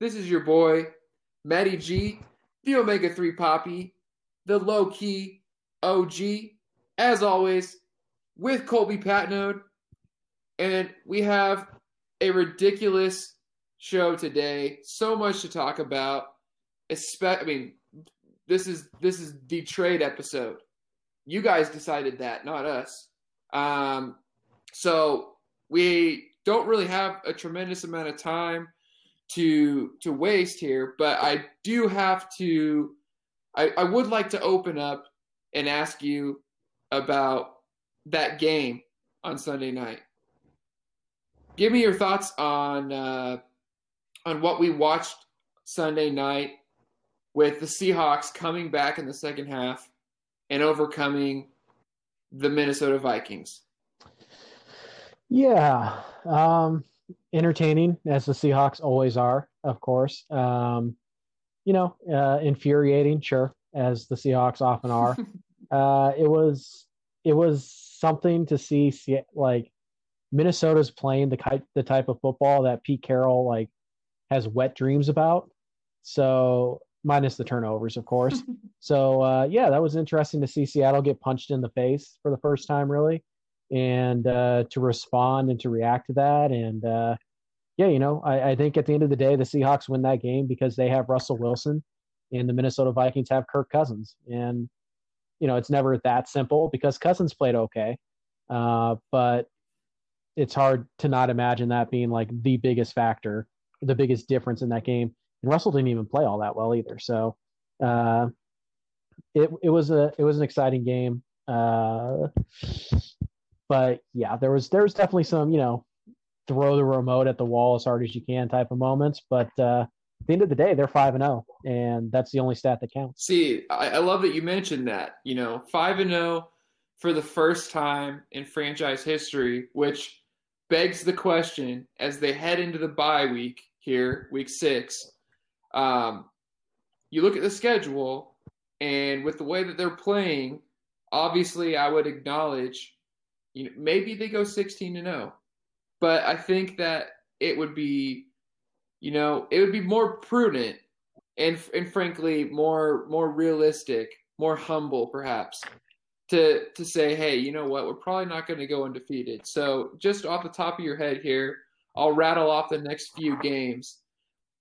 This is your boy, Matty G, the Omega 3 Poppy, the low key OG, as always, with Colby Patnode. And we have a ridiculous show today. So much to talk about. Espe- I mean, this is this is the trade episode. You guys decided that, not us. Um, so we don't really have a tremendous amount of time to to waste here, but I do have to. I, I would like to open up and ask you about that game on Sunday night. Give me your thoughts on uh, on what we watched Sunday night with the Seahawks coming back in the second half and overcoming the Minnesota Vikings. Yeah, um, entertaining as the Seahawks always are, of course. Um, you know, uh, infuriating, sure, as the Seahawks often are. uh, it was it was something to see, like Minnesota's playing the type the type of football that Pete Carroll like has wet dreams about. So minus the turnovers, of course. so uh, yeah, that was interesting to see Seattle get punched in the face for the first time, really, and uh, to respond and to react to that. And uh, yeah, you know, I, I, think at the end of the day, the Seahawks win that game because they have Russell Wilson, and the Minnesota Vikings have Kirk Cousins. And you know, it's never that simple because Cousins played okay, uh, but it's hard to not imagine that being like the biggest factor, the biggest difference in that game and Russell didn't even play all that well either. So uh, it it was a it was an exciting game. Uh, but yeah, there was there was definitely some you know throw the remote at the wall as hard as you can type of moments. But uh, at the end of the day, they're five and zero, oh, and that's the only stat that counts. See, I, I love that you mentioned that. You know, five and zero oh for the first time in franchise history, which begs the question as they head into the bye week here, week six um, you look at the schedule, and with the way that they're playing, obviously, I would acknowledge, you know, maybe they go 16 to 0, but I think that it would be, you know, it would be more prudent and and frankly more more realistic, more humble, perhaps, to to say, hey, you know what, we're probably not going to go undefeated. So just off the top of your head here, I'll rattle off the next few games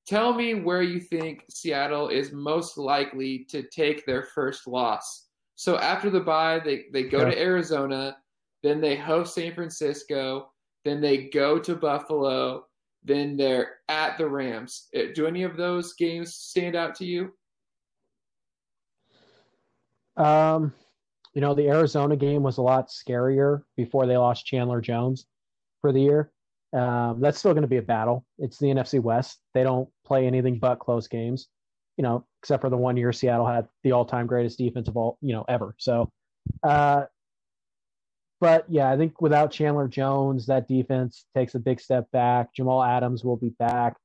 Tell me where you think Seattle is most likely to take their first loss. So after the bye, they, they go yeah. to Arizona, then they host San Francisco, then they go to Buffalo, then they're at the Rams. Uh, do any of those games stand out to you? Um, you know, the Arizona game was a lot scarier before they lost Chandler Jones for the year. Um, that's still going to be a battle. It's the NFC West. They don't play anything but close games, you know, except for the one year Seattle had the all-time greatest defense of all, you know, ever. So, uh, but yeah, I think without Chandler Jones, that defense takes a big step back. Jamal Adams will be back.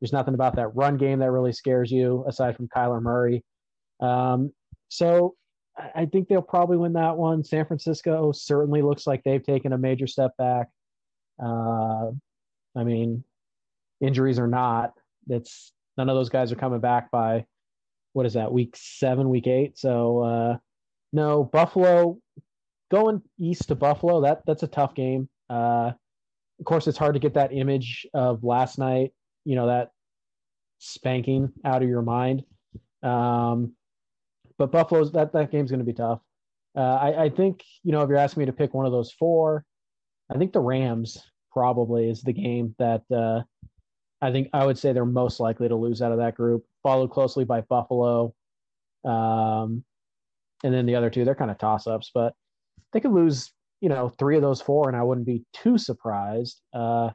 There's nothing about that run game that really scares you aside from Kyler Murray. Um, so I think they'll probably win that one. San Francisco certainly looks like they've taken a major step back. Uh, I mean, injuries or not, it's none of those guys are coming back by what is that week seven, week eight. So uh, no, Buffalo going east to Buffalo that that's a tough game. Uh, of course, it's hard to get that image of last night. You know that spanking out of your mind. Um, but Buffalo's that that game's going to be tough. Uh, I, I think you know if you're asking me to pick one of those four, I think the Rams probably is the game that uh, I think I would say they're most likely to lose out of that group, followed closely by Buffalo. Um, and then the other two, they're kind of toss ups, but they could lose, you know, three of those four, and I wouldn't be too surprised. Uh,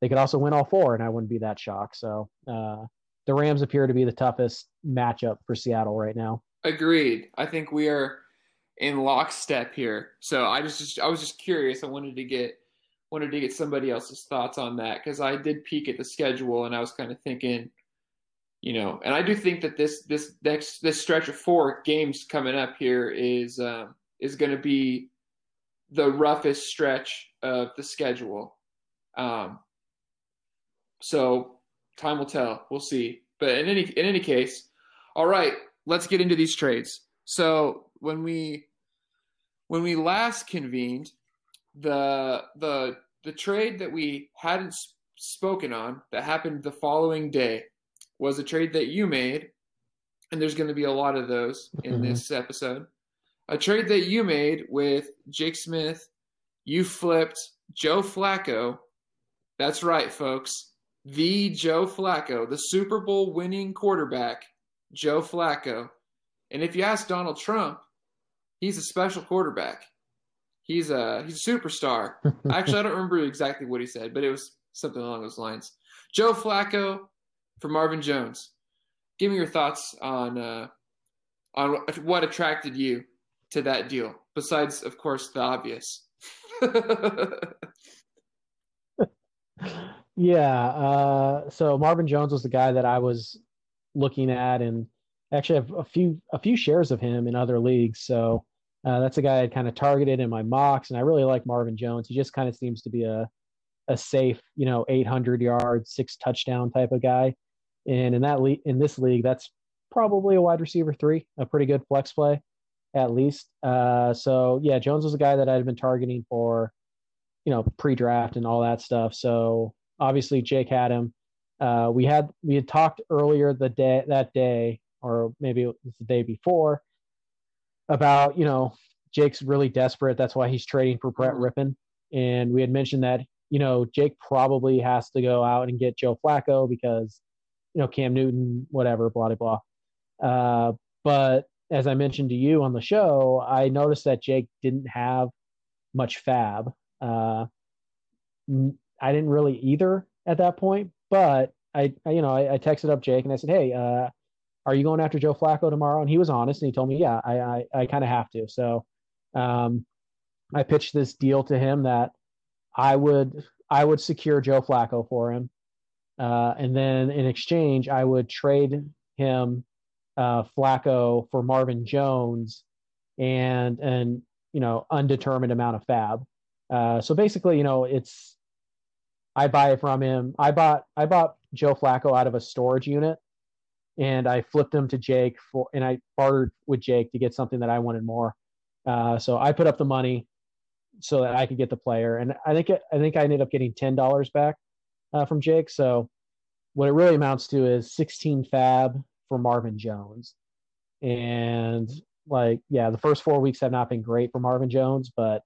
they could also win all four, and I wouldn't be that shocked. So uh, the Rams appear to be the toughest matchup for Seattle right now. Agreed. I think we are in lockstep here. So I just, just I was just curious. I wanted to get wanted to get somebody else's thoughts on that because I did peek at the schedule and I was kind of thinking, you know, and I do think that this this next this stretch of four games coming up here is um, is going to be the roughest stretch of the schedule. Um, so time will tell. We'll see. But in any in any case, all right, let's get into these trades. So when we when we last convened, the the the trade that we hadn't spoken on that happened the following day was a trade that you made, and there's going to be a lot of those in mm-hmm. this episode. A trade that you made with Jake Smith, you flipped Joe Flacco. That's right, folks. The Joe Flacco, the Super Bowl winning quarterback, Joe Flacco. And if you ask Donald Trump, he's a special quarterback. He's a he's a superstar. Actually, I don't remember exactly what he said, but it was something along those lines. Joe Flacco for Marvin Jones. Give me your thoughts on uh, on what attracted you to that deal, besides, of course, the obvious. yeah. Uh, so Marvin Jones was the guy that I was looking at, and actually have a few a few shares of him in other leagues. So uh, that's a guy I kind of targeted in my mocks, and I really like Marvin Jones. He just kind of seems to be a a safe, you know, 800 yard, six touchdown type of guy. And in that league, in this league, that's probably a wide receiver three, a pretty good flex play, at least. Uh, so yeah, Jones was a guy that I'd been targeting for, you know, pre-draft and all that stuff. So obviously Jake had him. Uh, we had we had talked earlier the day that day, or maybe it was the day before, about you know Jake's really desperate. That's why he's trading for Brett mm-hmm. And we had mentioned that you know, Jake probably has to go out and get Joe Flacco because, you know, Cam Newton, whatever, blah, blah, blah. Uh, but as I mentioned to you on the show, I noticed that Jake didn't have much FAAB. Uh, I didn't really either at that point, but I, I you know, I, I, texted up Jake and I said, Hey, uh, are you going after Joe Flacco tomorrow? And he was honest and he told me, yeah, I, I, I kind of have to. So, um, I pitched this deal to him that I would I would secure Joe Flacco for him, uh, and then in exchange I would trade him uh, Flacco for Marvin Jones and and you know undetermined amount of FAAB. Uh, so basically, you know, it's I buy it from him. I bought I bought Joe Flacco out of a storage unit, and I flipped him to Jake for, and I bartered with Jake to get something that I wanted more. Uh, so I put up the money so that I could get the player. And I think it, I think I ended up getting ten dollars back uh, from Jake. So what it really amounts to is sixteen FAAB for Marvin Jones. And like, yeah, the first four weeks have not been great for Marvin Jones, but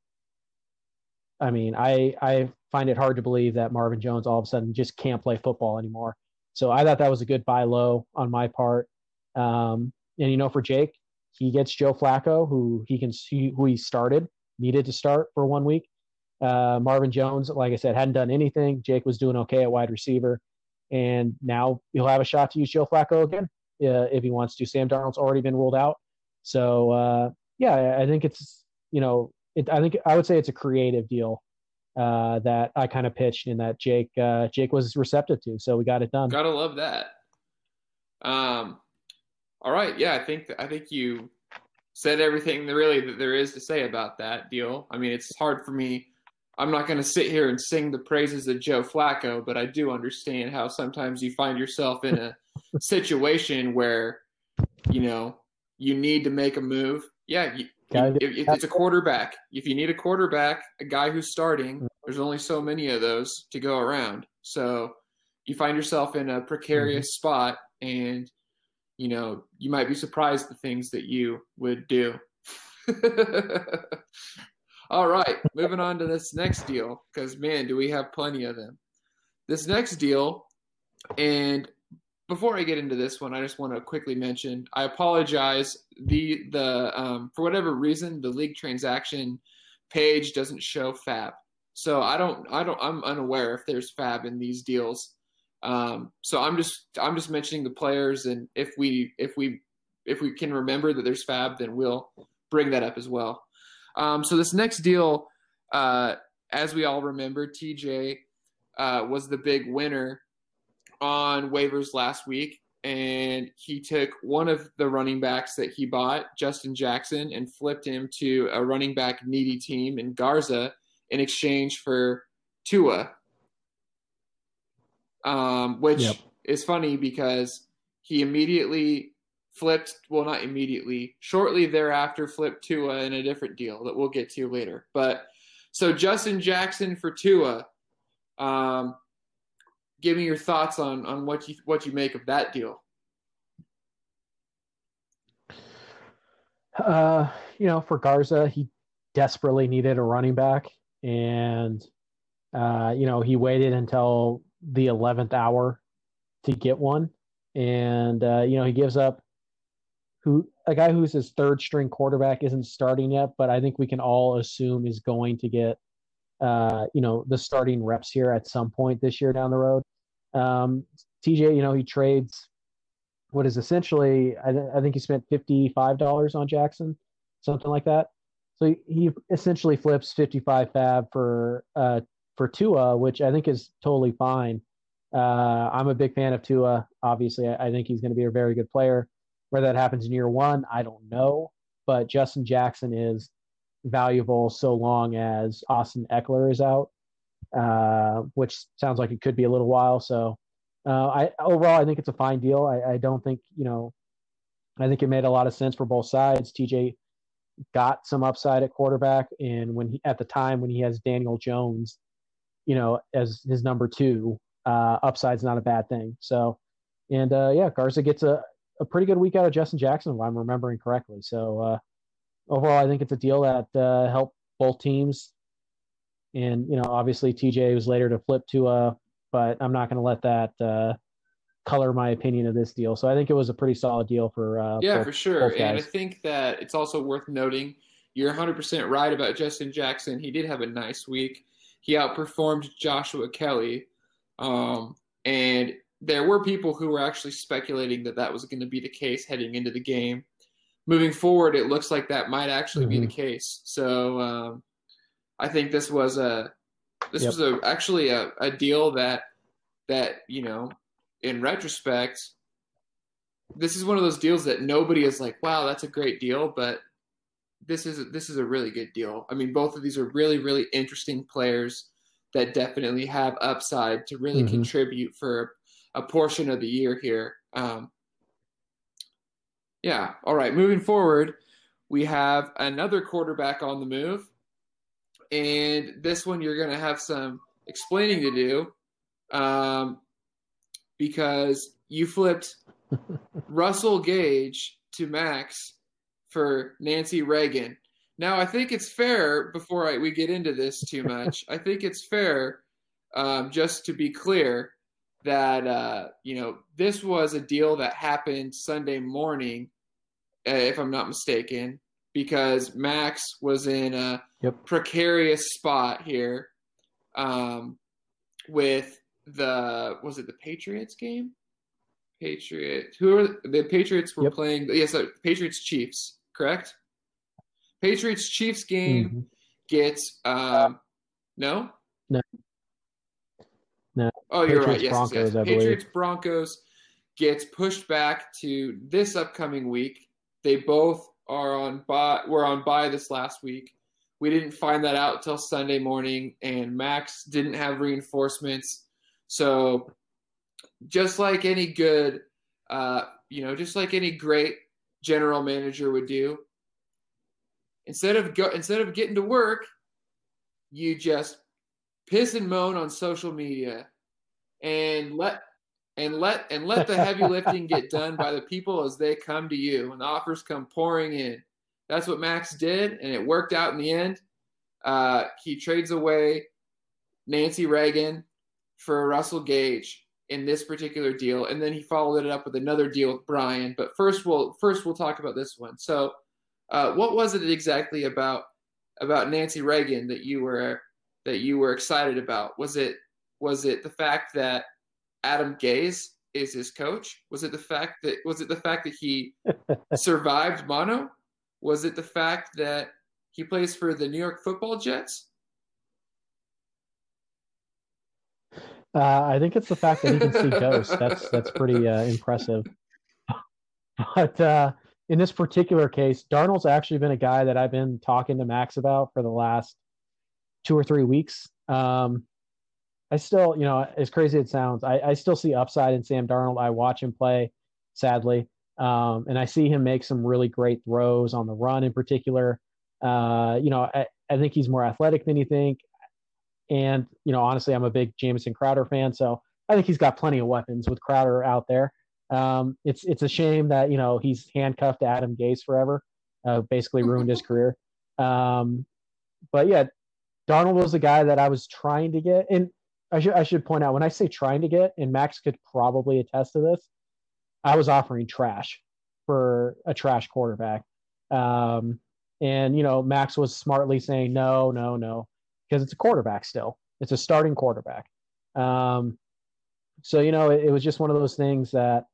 I mean, I I find it hard to believe that Marvin Jones all of a sudden just can't play football anymore. So I thought that was a good buy low on my part. Um, and you know, for Jake, he gets Joe Flacco, who he can see who he started needed to start for one week. Uh, Marvin Jones, like I said, hadn't done anything. Jake was doing okay at wide receiver, and now he'll have a shot to use Joe Flacco again uh, if he wants to. Sam Darnold's already been ruled out, so uh, yeah, I think it's you know, it, I think I would say it's a creative deal uh, that I kind of pitched and that Jake uh, Jake was receptive to, so we got it done. Gotta love that. Um, all right, yeah, I think I think you said everything really that there is to say about that deal. I mean, it's hard for me. I'm not going to sit here and sing the praises of Joe Flacco, but I do understand how sometimes you find yourself in a situation where, you know, you need to make a move. Yeah, you, if, it's a quarterback. If you need a quarterback, a guy who's starting, mm-hmm. there's only so many of those to go around. So you find yourself in a precarious mm-hmm. spot, and – you know, you might be surprised the things that you would do. All right, moving on to this next deal because man, do we have plenty of them. This next deal, and before I get into this one, I just want to quickly mention I apologize. The the um, for whatever reason the league transaction page doesn't show FAAB, so I don't I don't I'm unaware if there's FAAB in these deals. Um, so I'm just I'm just mentioning the players, and if we if we if we can remember that there's FAAB, then we'll bring that up as well. Um, so this next deal, uh, as we all remember, TJ uh, was the big winner on waivers last week, and he took one of the running backs that he bought, Justin Jackson, and flipped him to a running back needy team in Garza in exchange for Tua um, which yep. is funny because he immediately flipped, well, not immediately, shortly thereafter flipped Tua in a different deal that we'll get to later. But so Justin Jackson for Tua, um, give me your thoughts on on what you what you make of that deal. Uh, you know, for Garza, he desperately needed a running back, and uh, you know he waited until the eleventh hour to get one, and uh, you know he gives up who a guy who's his third string quarterback isn't starting yet, but I think we can all assume is going to get uh, you know the starting reps here at some point this year down the road. Um, TJ, you know, he trades what is essentially I, I think he spent fifty five dollars on Jackson, something like that. So he, he essentially flips fifty five FAAB for uh, for Tua, which I think is totally fine. Uh, I'm a big fan of Tua. Obviously, I, I think he's going to be a very good player. Whether that happens in year one, I don't know. But Justin Jackson is valuable so long as Austin Ekeler is out, uh, which sounds like it could be a little while. So, uh, I overall I think it's a fine deal. I, I don't think you know, I think it made a lot of sense for both sides. TJ got some upside at quarterback, and when he at the time when he has Daniel Jones, you know, as his number two, uh, upside's not a bad thing. So, and uh, yeah, Garza gets a a pretty good week out of Justin Jackson, if I'm remembering correctly. So uh, overall, I think it's a deal that uh, helped both teams. And you know, obviously TJ was later to flip Tua, but I'm not going to let that uh, color my opinion of this deal. So I think it was a pretty solid deal for. Uh, yeah, both, for sure. And I think that it's also worth noting you're 100% right about Justin Jackson. He did have a nice week. He outperformed Joshua Kelley. Um, and there were people who were actually speculating that that was going to be the case heading into the game. Moving forward, it looks like that might actually mm-hmm. be the mm-hmm. case. So um, I think this was a this yep. was a actually a, a deal that that you know in retrospect this is one of those deals that nobody is like wow that's a great deal but this is this is a really good deal i mean both of these are really really interesting players that definitely have upside to really mm-hmm. contribute for a portion of the year here. Um, yeah. All right. Moving forward, we have another quarterback on the move. And this one, you're going to have some explaining to do um, because you flipped Russell Gage to Max for Nancy Reagan. Now, I think it's fair, before I, we get into this too much, I think it's fair, um, just to be clear, that uh, you know this was a deal that happened Sunday morning, uh, if I'm not mistaken, because Max was in a yep. precarious spot here um, with the was it the Patriots game? Patriots. Who are the Patriots were yep. playing? Yes, yeah, so Patriots Chiefs, correct? Patriots Chiefs game mm-hmm. gets um, no no no. Oh, you're right. Yes, Broncos, yes. Patriots Broncos gets pushed back to this upcoming week. They both are on bye. Were on bye this last week. We didn't find that out until Sunday morning, and Max didn't have reinforcements. So, just like any good, uh, you know, just like any great general manager would do, instead of go, instead of getting to work, you just piss and moan on social media and let and let and let the heavy lifting get done by the people as they come to you and the offers come pouring in. That's what Max did, and it worked out in the end. Uh, he trades away Nancy Reagan for Russell Gage in this particular deal, and then he followed it up with another deal with Brian. But first, we'll first we'll talk about this one. So, uh, what was it exactly about about Nancy Reagan that you were that you were excited about? Was it was it the fact that Adam Gase is his coach? Was it the fact that was it the fact that he survived mono? Was it the fact that he plays for the New York Football Jets? Uh, I think it's the fact that he can see ghosts. That's that's pretty uh, impressive. But uh, in this particular case, Darnold's actually been a guy that I've been talking to Max about for the last two or three weeks. Um, I still, you know, as crazy as it sounds, I, I still see upside in Sam Darnold. I watch him play, sadly, um, and I see him make some really great throws on the run in particular. Uh, you know, I, I think he's more athletic than you think. And, you know, honestly, I'm a big Jamison Crowder fan. So I think he's got plenty of weapons with Crowder out there. Um, it's it's a shame that, you know, he's handcuffed to Adam Gase forever, uh, basically ruined his career. Um, but yeah, Darnold was the guy that I was trying to get. And I should I should point out when I say trying to get, and Max could probably attest to this, I was offering trash for a trash quarterback. Um, and you know, Max was smartly saying no, no, no, because it's a quarterback still. It's a starting quarterback. Um, so you know, it, it was just one of those things that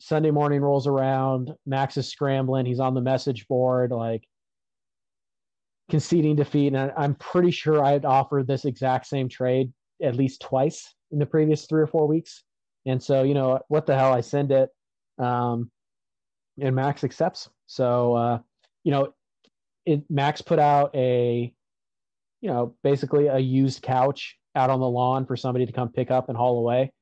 Sunday morning rolls around, Max is scrambling, he's on the message board, like conceding defeat. And I'm pretty sure I had offered this exact same trade at least twice in the previous three or four weeks. And so, you know, what the hell? I send it, um, and Max accepts. So, uh, you know, it, Max put out a, you know, basically a used couch out on the lawn for somebody to come pick up and haul away.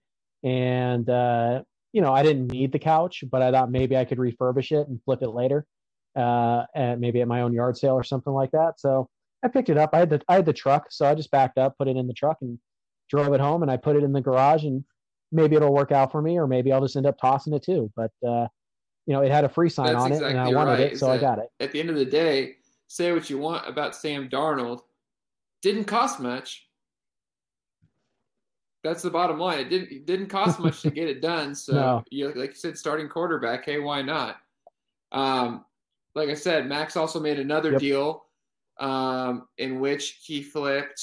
And, uh, you know, I didn't need the couch, but I thought maybe I could refurbish it and flip it later, uh, and maybe at my own yard sale or something like that. So I picked it up. I had the I had the truck, so I just backed up, put it in the truck, and drove it home and I put it in the garage and maybe it'll work out for me or maybe I'll just end up tossing it too. But uh, you know, it had a free sign That's on exactly it and I wanted right. it, so I got it. At the end of the day, say what you want about Sam Darnold, didn't cost much. That's the bottom line. It didn't it didn't cost much to get it done. So no. you like you said, starting quarterback. Hey, why not? Um, like I said, Max also made another yep. deal um, in which he flipped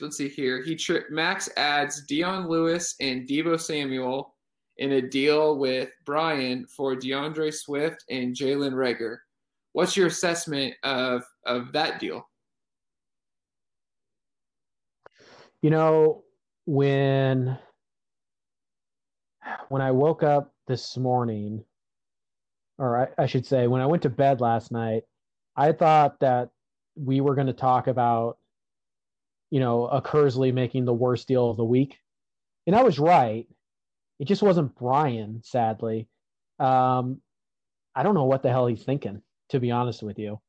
let's see here. He tri- Max adds Dion Lewis and Deebo Samuel in a deal with Brian for D'Andre Swift and Jalen Reagor. What's your assessment of of that deal? You know, when when I woke up this morning, or I, I should say, when I went to bed last night, I thought that we were going to talk about you know, a Kersley making the worst deal of the week. And I was right. It just wasn't Brian, sadly. Um, I don't know what the hell he's thinking, to be honest with you.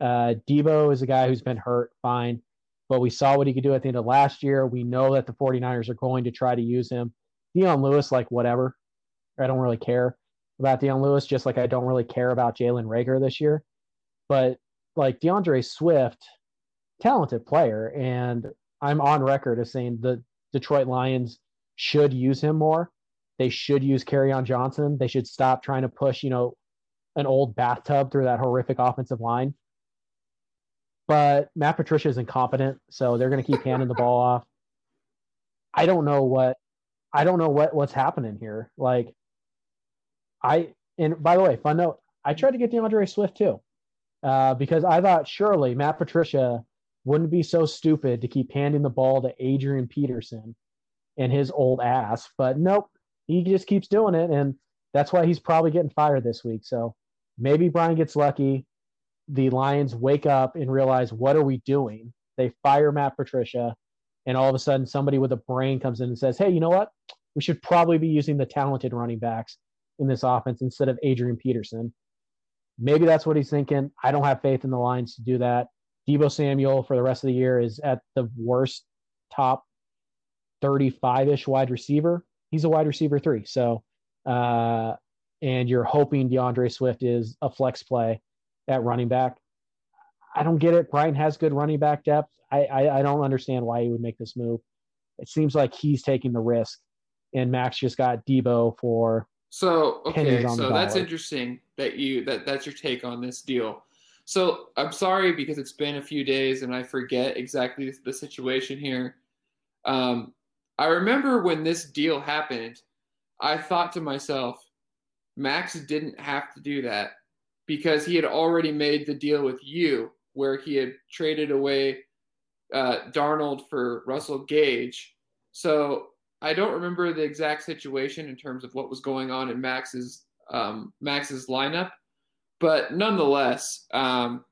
Uh, Deebo is a guy who's been hurt, fine. But we saw what he could do at the end of last year. We know that the 49ers are going to try to use him. Dion Lewis, like, whatever. I don't really care about Dion Lewis, just like I don't really care about Jalen Reagor this year. But, like, D'Andre Swift – talented player, and I'm on record as saying the Detroit Lions should use him more. They should use on Johnson. They should stop trying to push, you know, an old bathtub through that horrific offensive line. But Matt Patricia is incompetent, so they're going to keep handing the ball off. I don't know what I don't know what what's happening here. Like I and by the way, fun note, I tried to get D'Andre Swift too. Uh, because I thought surely Matt Patricia wouldn't be so stupid to keep handing the ball to Adrian Peterson and his old ass. But nope, he just keeps doing it, and that's why he's probably getting fired this week. So maybe Brian gets lucky. The Lions wake up and realize what are we doing? They fire Matt Patricia, and all of a sudden somebody with a brain comes in and says, "Hey, you know what? We should probably be using the talented running backs in this offense instead of Adrian Peterson." Maybe that's what he's thinking. I don't have faith in the Lions to do that. Deebo Samuel for the rest of the year is at the worst top 35 ish wide receiver. He's a wide receiver three. So, uh, and you're hoping D'Andre Swift is a flex play at running back. I don't get it. Brian has good running back depth. I, I, I don't understand why he would make this move. It seems like he's taking the risk, and Max just got Deebo for. So okay, so that's interesting that you that that's your take on this deal. So I'm sorry because it's been a few days and I forget exactly the situation here. Um, I remember when this deal happened, I thought to myself, Max didn't have to do that because he had already made the deal with you where he had traded away uh, Darnold for Russell Gage. So I don't remember the exact situation in terms of what was going on in Max's um, Max's lineup, but nonetheless, um,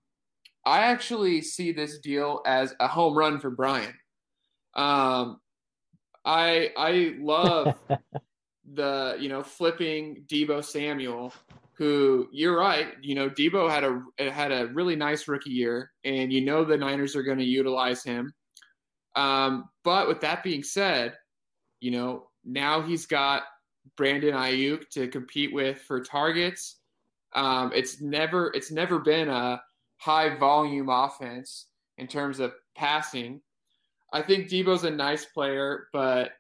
I actually see this deal as a home run for Brian. Um, I I love the you know flipping Deebo Samuel, who you're right. You know Deebo had a had a really nice rookie year, and you know the Niners are going to utilize him. Um, but with that being said, you know now he's got Brandon Aiyuk to compete with for targets. Um, it's never it's never been a high volume offense in terms of passing. I think Deebo's a nice player, but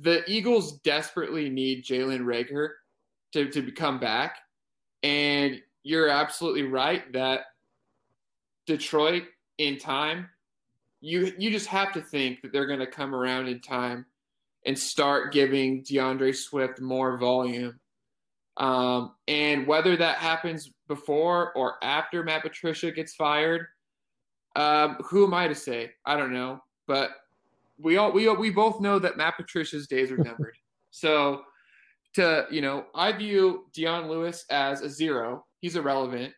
the Eagles desperately need Jalen Reagor to, to come back. And you're absolutely right that Detroit in time, you you just have to think that they're gonna come around in time and start giving D'Andre Swift more volume. Um, and whether that happens before or after Matt Patricia gets fired, um, who am I to say? I don't know. But we all we we both know that Matt Patricia's days are numbered. so to you know, I view Dion Lewis as a zero. He's irrelevant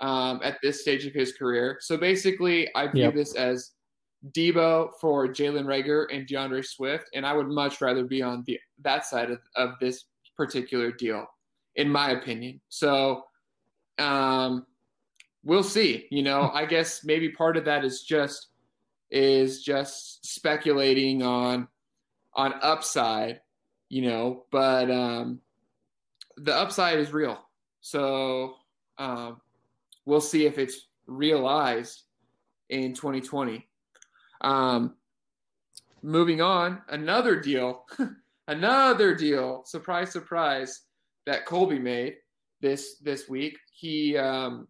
um, at this stage of his career. So basically, I view yep. this as Deebo for Jalen Reagor and D'Andre Swift, and I would much rather be on the that side of, of this particular deal, in my opinion. So, um, we'll see. You know, I guess maybe part of that is just is just speculating on on upside, you know, but um, the upside is real. So um, we'll see if it's realized in 2020. Um, moving on, another deal, another deal. Surprise, surprise, that Colby made this this week. He um,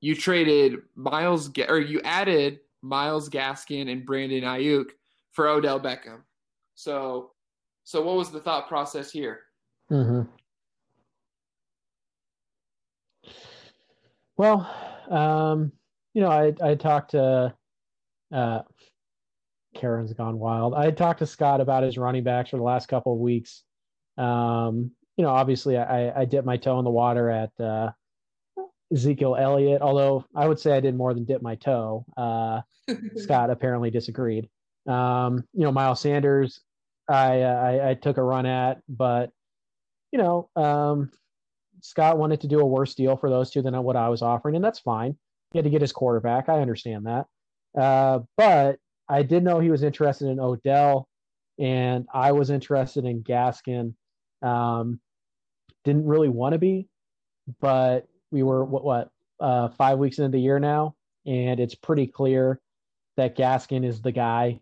you traded Myles or you added Myles Gaskin and Brandon Aiyuk for Odell Beckham. So, so what was the thought process here? Mm-hmm. Well, um, you know, I I talked to uh, Karen's gone wild. I talked to Scott about his running backs for the last couple of weeks. Um, you know, obviously, I I dipped my toe in the water at uh, Ezekiel Elliott, although I would say I did more than dip my toe. Uh, Scott apparently disagreed. Um, you know, Miles Sanders, I, I, I took a run at, but you know, um, Scott wanted to do a worse deal for those two than what I was offering, and that's fine. He had to get his quarterback. I understand that. Uh, but I did know he was interested in Odell, and I was interested in Gaskin. Um, didn't really want to be, but we were what, what uh, five weeks into the year now, and it's pretty clear that Gaskin is the guy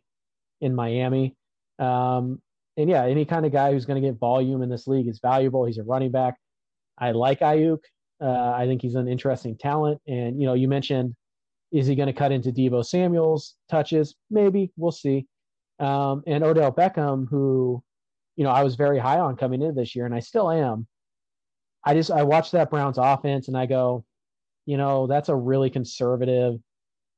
in Miami. Um, and yeah, any kind of guy who's going to get volume in this league is valuable. He's a running back. I like Aiyuk. Uh, I think he's an interesting talent. And you know, you mentioned, is he going to cut into Deebo Samuel's touches? Maybe we'll see. Um, and Odell Beckham, who, you know, I was very high on coming into this year, and I still am. I just I watch that Browns offense and I go, you know, that's a really conservative,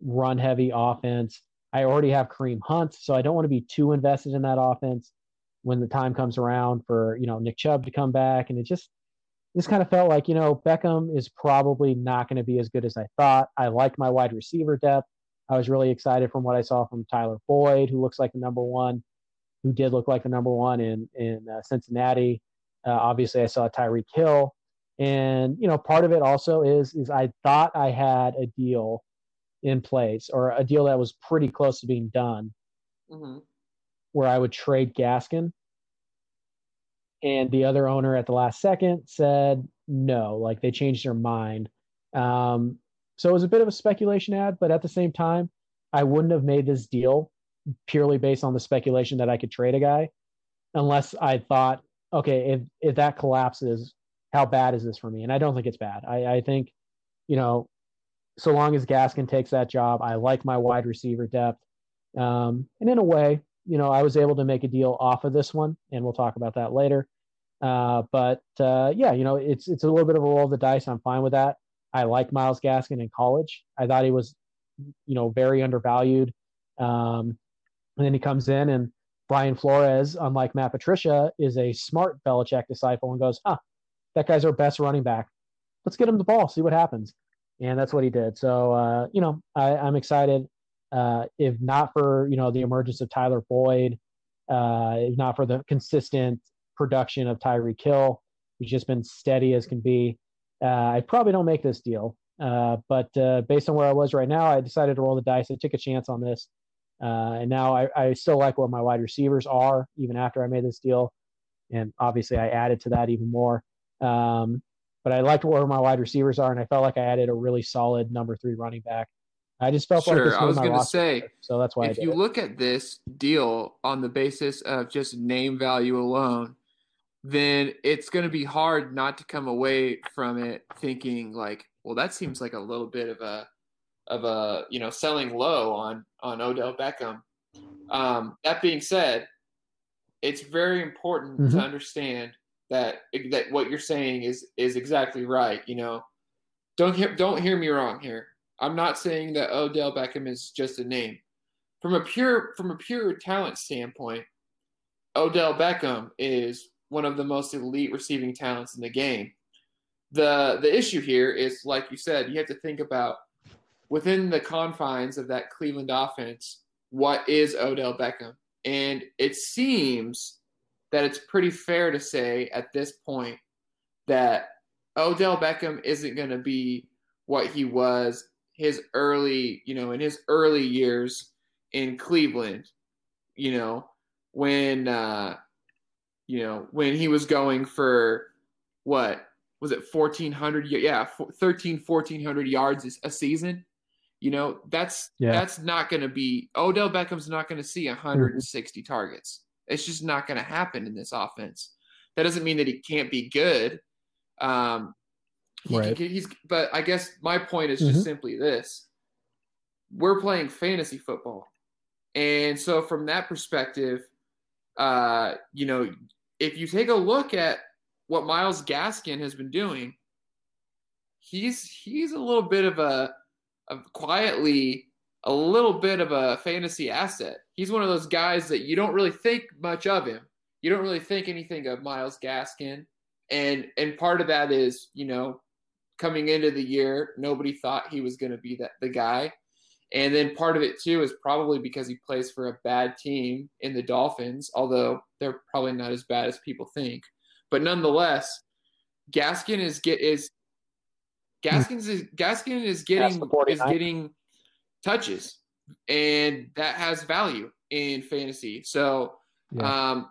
run heavy offense. I already have Kareem Hunt, so I don't want to be too invested in that offense when the time comes around for you know Nick Chubb to come back. And it just just kind of felt like you know Beckham is probably not going to be as good as I thought. I like my wide receiver depth. I was really excited from what I saw from Tyler Boyd, who looks like the number one, who did look like the number one in in uh, Cincinnati. Uh, obviously, I saw Tyreek Hill and you know, part of it also is is I thought I had a deal in place or a deal that was pretty close to being done, mm-hmm. where I would trade Gaskin. And the other owner at the last second said no, like they changed their mind. Um, so it was a bit of a speculation ad, but at the same time, I wouldn't have made this deal purely based on the speculation that I could trade a guy, unless I thought, okay, if if that collapses, how bad is this for me? And I don't think it's bad. I, I think, you know, so long as Gaskin takes that job, I like my wide receiver depth. Um, and in a way, you know, I was able to make a deal off of this one, and we'll talk about that later. Uh, but uh, yeah, you know, it's it's a little bit of a roll of the dice. I'm fine with that. I like Myles Gaskin in college. I thought he was, you know, very undervalued. Um, and then he comes in, and Brian Flores, unlike Matt Patricia, is a smart Belichick disciple and goes, "Huh, that guy's our best running back. Let's get him the ball, see what happens. And that's what he did. So, uh, you know, I, am excited. Uh, if not for, you know, the emergence of Tyler Boyd, uh, if not for the consistent production of Tyreek Hill, who's just been steady as can be. Uh, I probably don't make this deal. Uh, but uh, based on where I was right now, I decided to roll the dice. I took a chance on this. Uh, and now I, I, still like what my wide receivers are, even after I made this deal. And obviously, I added to that even more. Um, but I liked where my wide receivers are, and I felt like I added a really solid number three running back. I just felt sure, like I was going to say, so that's why. If you it. look at this deal on the basis of just name value alone, then it's going to be hard not to come away from it thinking like, well, that seems like a little bit of a of a you know selling low on on Odell Beckham. Um, that being said, it's very important mm-hmm. to understand that that what you're saying is is exactly right. You know, don't hear don't hear me wrong here. I'm not saying that Odell Beckham is just a name. From a pure from a pure talent standpoint, Odell Beckham is one of the most elite receiving talents in the game. The the issue here is like you said, you have to think about within the confines of that Cleveland offense, what is Odell Beckham? And it seems that it's pretty fair to say at this point that Odell Beckham isn't going to be what he was his early, you know, in his early years in Cleveland, you know, when uh you know, when he was going for what was it 1400 yeah 13 1400 yards a season you know that's yeah. that's not going to be odell beckham's not going to see 160 mm-hmm. targets it's just not going to happen in this offense that doesn't mean that he can't be good um he, right. he's but i guess my point is just mm-hmm. simply this we're playing fantasy football and so from that perspective uh you know if you take a look at what Myles Gaskin has been doing, he's he's a little bit of a, of quietly a little bit of a fantasy asset. He's one of those guys that you don't really think much of him. You don't really think anything of Myles Gaskin, and and part of that is you know coming into the year nobody thought he was going to be that the guy and then part of it too is probably because he plays for a bad team in the Dolphins, although they're probably not as bad as people think. But nonetheless, Gaskin is get is Gaskins is Gaskin is getting is getting touches, and that has value in fantasy. So, yeah. um,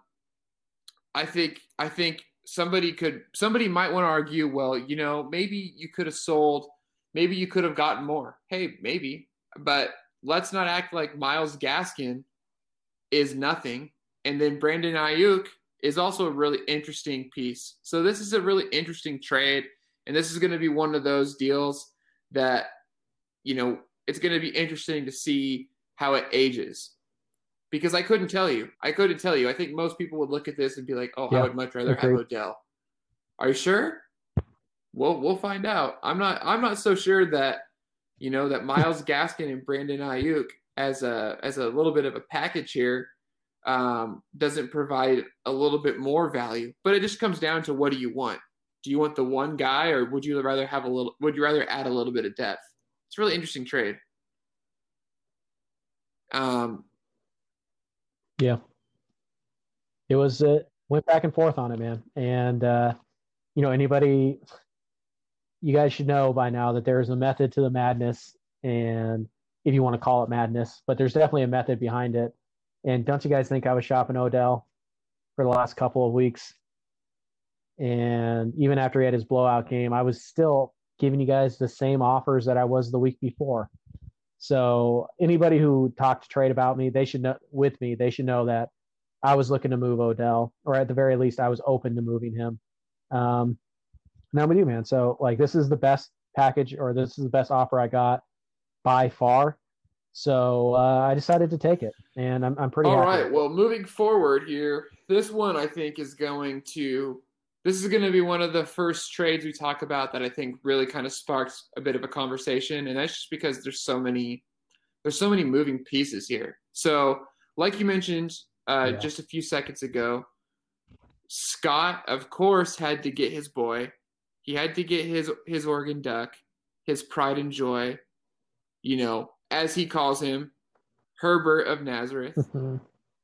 I think I think somebody could somebody might want to argue. Well, you know, maybe you could have sold. Maybe you could have gotten more. Hey, maybe but let's not act like Myles Gaskin is nothing. And then Brandon Aiyuk is also a really interesting piece. So this is a really interesting trade. And this is going to be one of those deals that, you know, it's going to be interesting to see how it ages. Because I couldn't tell you. I couldn't tell you. I think most people would look at this and be like, oh, yeah, I would much rather have Odell. Are you sure? We'll we'll find out. I'm not I'm not so sure that you know that Myles Gaskin and Brandon Aiyuk as a as a little bit of a package here um, doesn't provide a little bit more value. But it just comes down to what do you want? Do you want the one guy, or would you rather have a little? Would you rather add a little bit of depth? It's a really interesting trade. Um, yeah, it was. It uh, went back and forth on it, man, and uh, you know anybody you guys should know by now that there's a method to the madness, and if you want to call it madness, but there's definitely a method behind it. And don't you guys think I was shopping Odell for the last couple of weeks? And even after he had his blowout game, I was still giving you guys the same offers that I was the week before. So anybody who talked to trade about me, they should know with me, they should know that I was looking to move Odell, or at the very least, I was open to moving him. Um, now with you, man. So like this is the best package or this is the best offer I got by far. So uh, I decided to take it, and I'm I'm pretty. All right. Well, moving forward here, this one I think is going to. This is going to be one of the first trades we talk about that I think really kind of sparks a bit of a conversation, and that's just because there's so many, there's so many moving pieces here. So, like you mentioned uh, yeah. just a few seconds ago, Scott, of course, had to get his boy he had to get his his Oregon Duck, his pride and joy, you know, as he calls him, Herbert of Nazareth.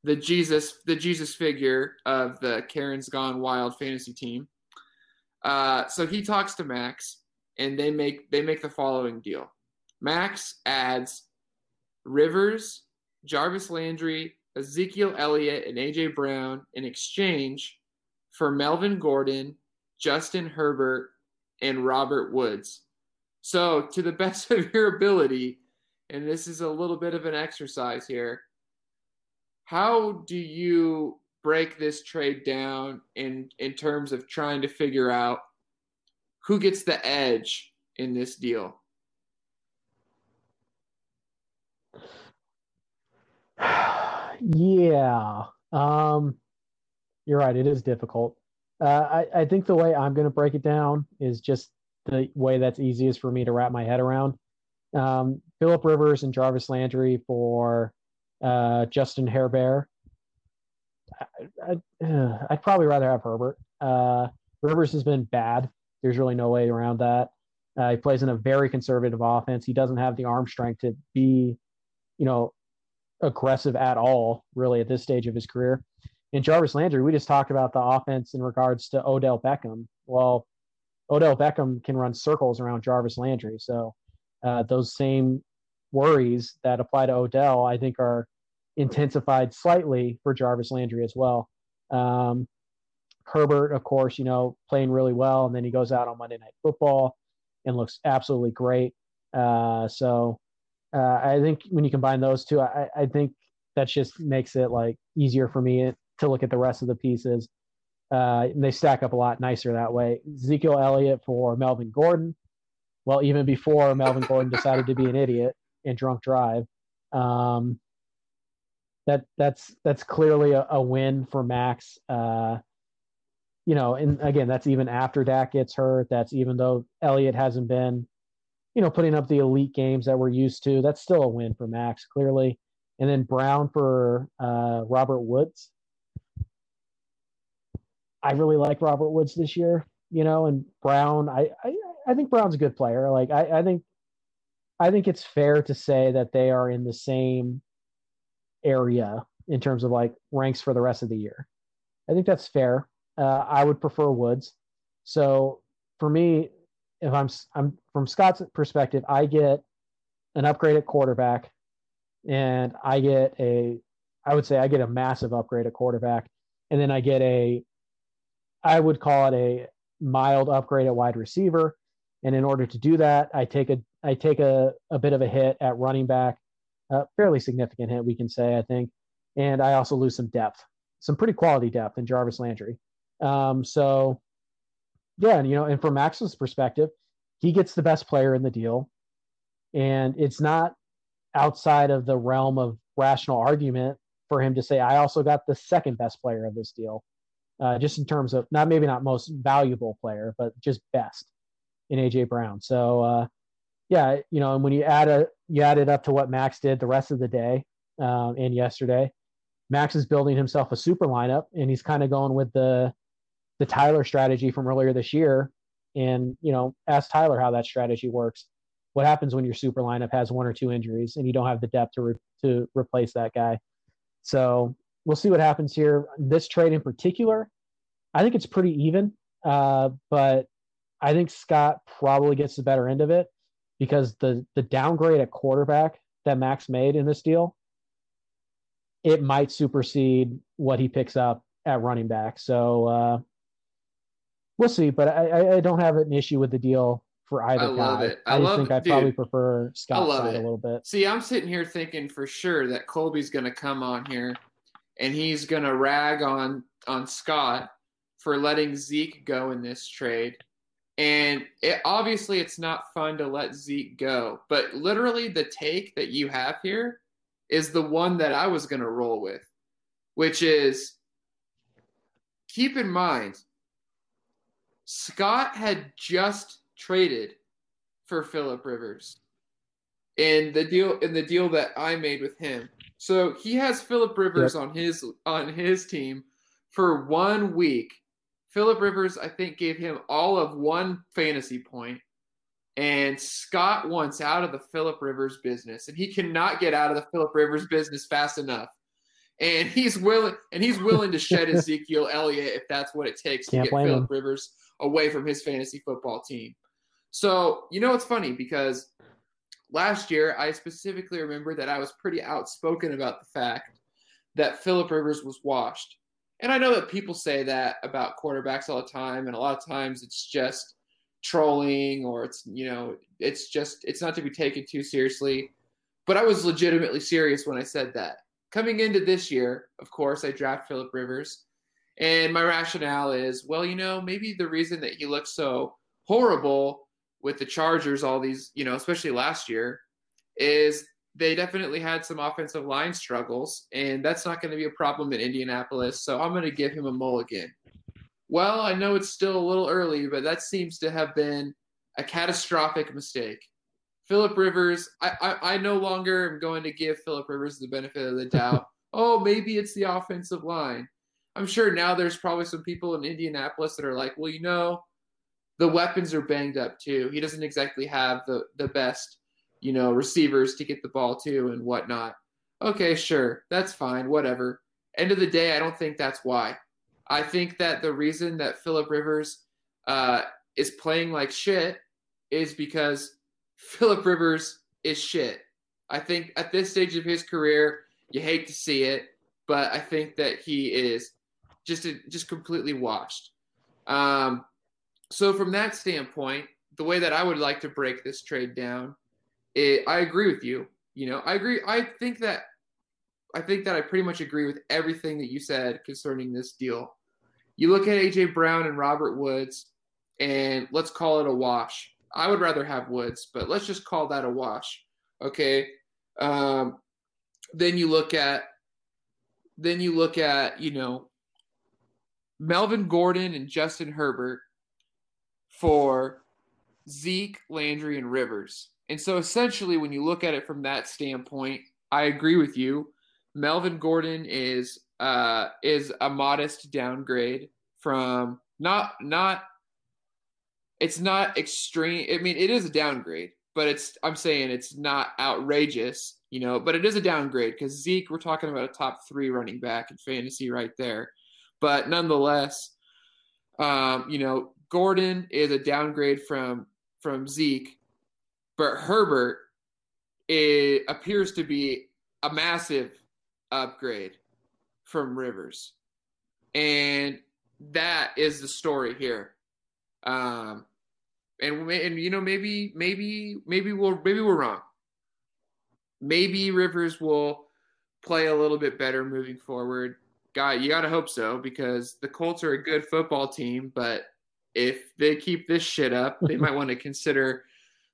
The Jesus the Jesus figure of the Karen's Gone Wild fantasy team. Uh, so he talks to Max, and they make they make the following deal. Max adds Rivers, Jarvis Landry, Ezekiel Elliott, and AJ Brown in exchange for Melvin Gordon, Justin Herbert, and Robert Woods. So, to the best of your ability, and this is a little bit of an exercise here, how do you break this trade down in in terms of trying to figure out who gets the edge in this deal? yeah. Um, you're right. It is difficult. Uh, I, I think the way I'm going to break it down is just the way that's easiest for me to wrap my head around. Um, Philip Rivers and Jarvis Landry for uh, Justin Herbert. I, would uh, probably rather have Herbert. Uh, Rivers has been bad. There's really no way around that. Uh, he plays in a very conservative offense. He doesn't have the arm strength to be, you know, aggressive at all, really, at this stage of his career. And Jarvis Landry, we just talked about the offense in regards to Odell Beckham. Well, Odell Beckham can run circles around Jarvis Landry. So uh, those same worries that apply to Odell, I think, are intensified slightly for Jarvis Landry as well. Um, Herbert, of course, you know, playing really well, and then he goes out on Monday Night Football and looks absolutely great. Uh, so uh, I think when you combine those two, I, I think that just makes it like easier for me to look at the rest of the pieces. Uh, and they stack up a lot nicer that way. Ezekiel Elliott for Melvin Gordon. Well, even before Melvin Gordon decided to be an idiot and drunk drive, um, that that's that's clearly a, a win for Max. Uh, you know, and again, that's even after Dak gets hurt. That's even though Elliott hasn't been, you know, putting up the elite games that we're used to. That's still a win for Max, clearly. And then Brown for uh, Robert Woods. I really like Robert Woods this year, you know, and Brown. I I, I think Brown's a good player. Like I, I think I think it's fair to say that they are in the same area in terms of like ranks for the rest of the year. I think that's fair. Uh, I would prefer Woods. So for me, if I'm I'm from Scott's perspective, I get an upgrade at quarterback, and I get a I would say I get a massive upgrade at quarterback, and then I get a I would call it a mild upgrade at wide receiver. And in order to do that, I take a I take a, a bit of a hit at running back, a fairly significant hit, we can say, I think. And I also lose some depth, some pretty quality depth in Jarvis Landry. Um, so, yeah, and, you know, and from Max's perspective, he gets the best player in the deal. And it's not outside of the realm of rational argument for him to say, I also got the second best player of this deal uh, just in terms of not maybe not most valuable player, but just best in AJ Brown. So uh, yeah, you know, and when you add a you add it up to what Max did the rest of the day um, and yesterday, Max is building himself a super lineup, and he's kind of going with the the Tyler strategy from earlier this year. And you know, ask Tyler how that strategy works. What happens when your super lineup has one or two injuries and you don't have the depth to re- to replace that guy? So we'll see what happens here. This trade in particular, I think it's pretty even, uh, but I think Scott probably gets the better end of it because the the downgrade at quarterback that Max made in this deal, it might supersede what he picks up at running back. So uh, we'll see, but I, I don't have an issue with the deal for either I love It. I, I love think I probably prefer Scott's side it. a little bit. See, I'm sitting here thinking for sure that Colby's going to come on here and he's going to rag on on Scott for letting Zeke go in this trade. And it, obviously, it's not fun to let Zeke go, but literally, the take that you have here is the one that I was going to roll with, which is keep in mind, Scott had just traded for Philip Rivers in the deal in the deal that I made with him. So he has Philip Rivers yep. on his on his team for one week. Philip Rivers, I think, gave him all of one fantasy point, and Scott wants out of the Philip Rivers business, and he cannot get out of the Philip Rivers business fast enough. and he's willing and he's willing to shed Ezekiel Elliott if that's what it takes Can't to get Philip. Rivers away from his fantasy football team. So you know it's funny because last year I specifically remember that I was pretty outspoken about the fact that Philip Rivers was washed. And I know that people say that about quarterbacks all the time, and a lot of times it's just trolling or it's you know it's just it's not to be taken too seriously. But I was legitimately serious when I said that. Coming into this year, of course, I draft Philip Rivers, and my rationale is, well, you know, maybe the reason that he looks so horrible with the Chargers, all these, you know, especially last year, is they definitely had some offensive line struggles, and that's not going to be a problem in Indianapolis. So I'm going to give him a mulligan. Well, I know it's still a little early, but that seems to have been a catastrophic mistake. Philip Rivers, I, I, I no longer am going to give Philip Rivers the benefit of the doubt. oh, maybe it's the offensive line. I'm sure now there's probably some people in Indianapolis that are like, well, you know, the weapons are banged up too. He doesn't exactly have the the best, you know, receivers to get the ball to and whatnot. Okay, sure, that's fine, whatever. End of the day, I don't think that's why. I think that the reason that Philip Rivers uh, is playing like shit is because Philip Rivers is shit. I think at this stage of his career, you hate to see it, but I think that he is just just completely washed. Um, so from that standpoint, the way that I would like to break this trade down, it, I agree with you. You know, I agree. I think that I think that I pretty much agree with everything that you said concerning this deal. You look at AJ Brown and Robert Woods, and let's call it a wash. I would rather have Woods, but let's just call that a wash. Okay. Um, then you look at then you look at you know Melvin Gordon and Justin Herbert for Zeke, Landry, and Rivers. And so essentially, when you look at it from that standpoint, I agree with you. Melvin Gordon is uh, is a modest downgrade from not not. It's not extreme. I mean, it is a downgrade, but it's. I'm saying it's not outrageous, you know. But it is a downgrade because Zeke, we're talking about a top three running back in fantasy right there. But nonetheless, um, you know, Gordon is a downgrade from from Zeke, but Herbert it appears to be a massive upgrade from Rivers, and that is the story here. Um, and and you know maybe maybe maybe we'll maybe we're wrong. Maybe Rivers will play a little bit better moving forward. God, you gotta hope so because the Colts are a good football team, but if they keep this shit up, they might want to consider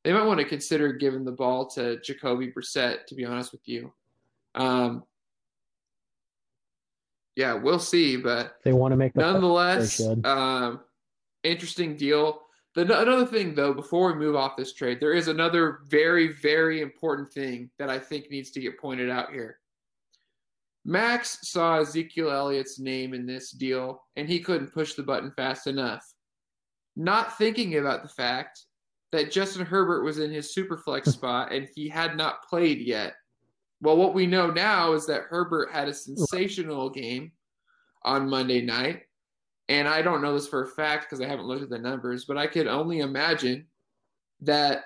they might want to consider giving the ball to Jacoby Brissett, to be honest with you. Um, yeah, we'll see, but They want to make the nonetheless, um, interesting deal. The, another thing, though, before we move off this trade, there is another very, very important thing that I think needs to get pointed out here. Max saw Ezekiel Elliott's name in this deal, and he couldn't push the button fast enough. Not thinking about the fact that Justin Herbert was in his superflex spot and he had not played yet. Well, what we know now is that Herbert had a sensational game on Monday night. And I don't know this for a fact because I haven't looked at the numbers, but I could only imagine that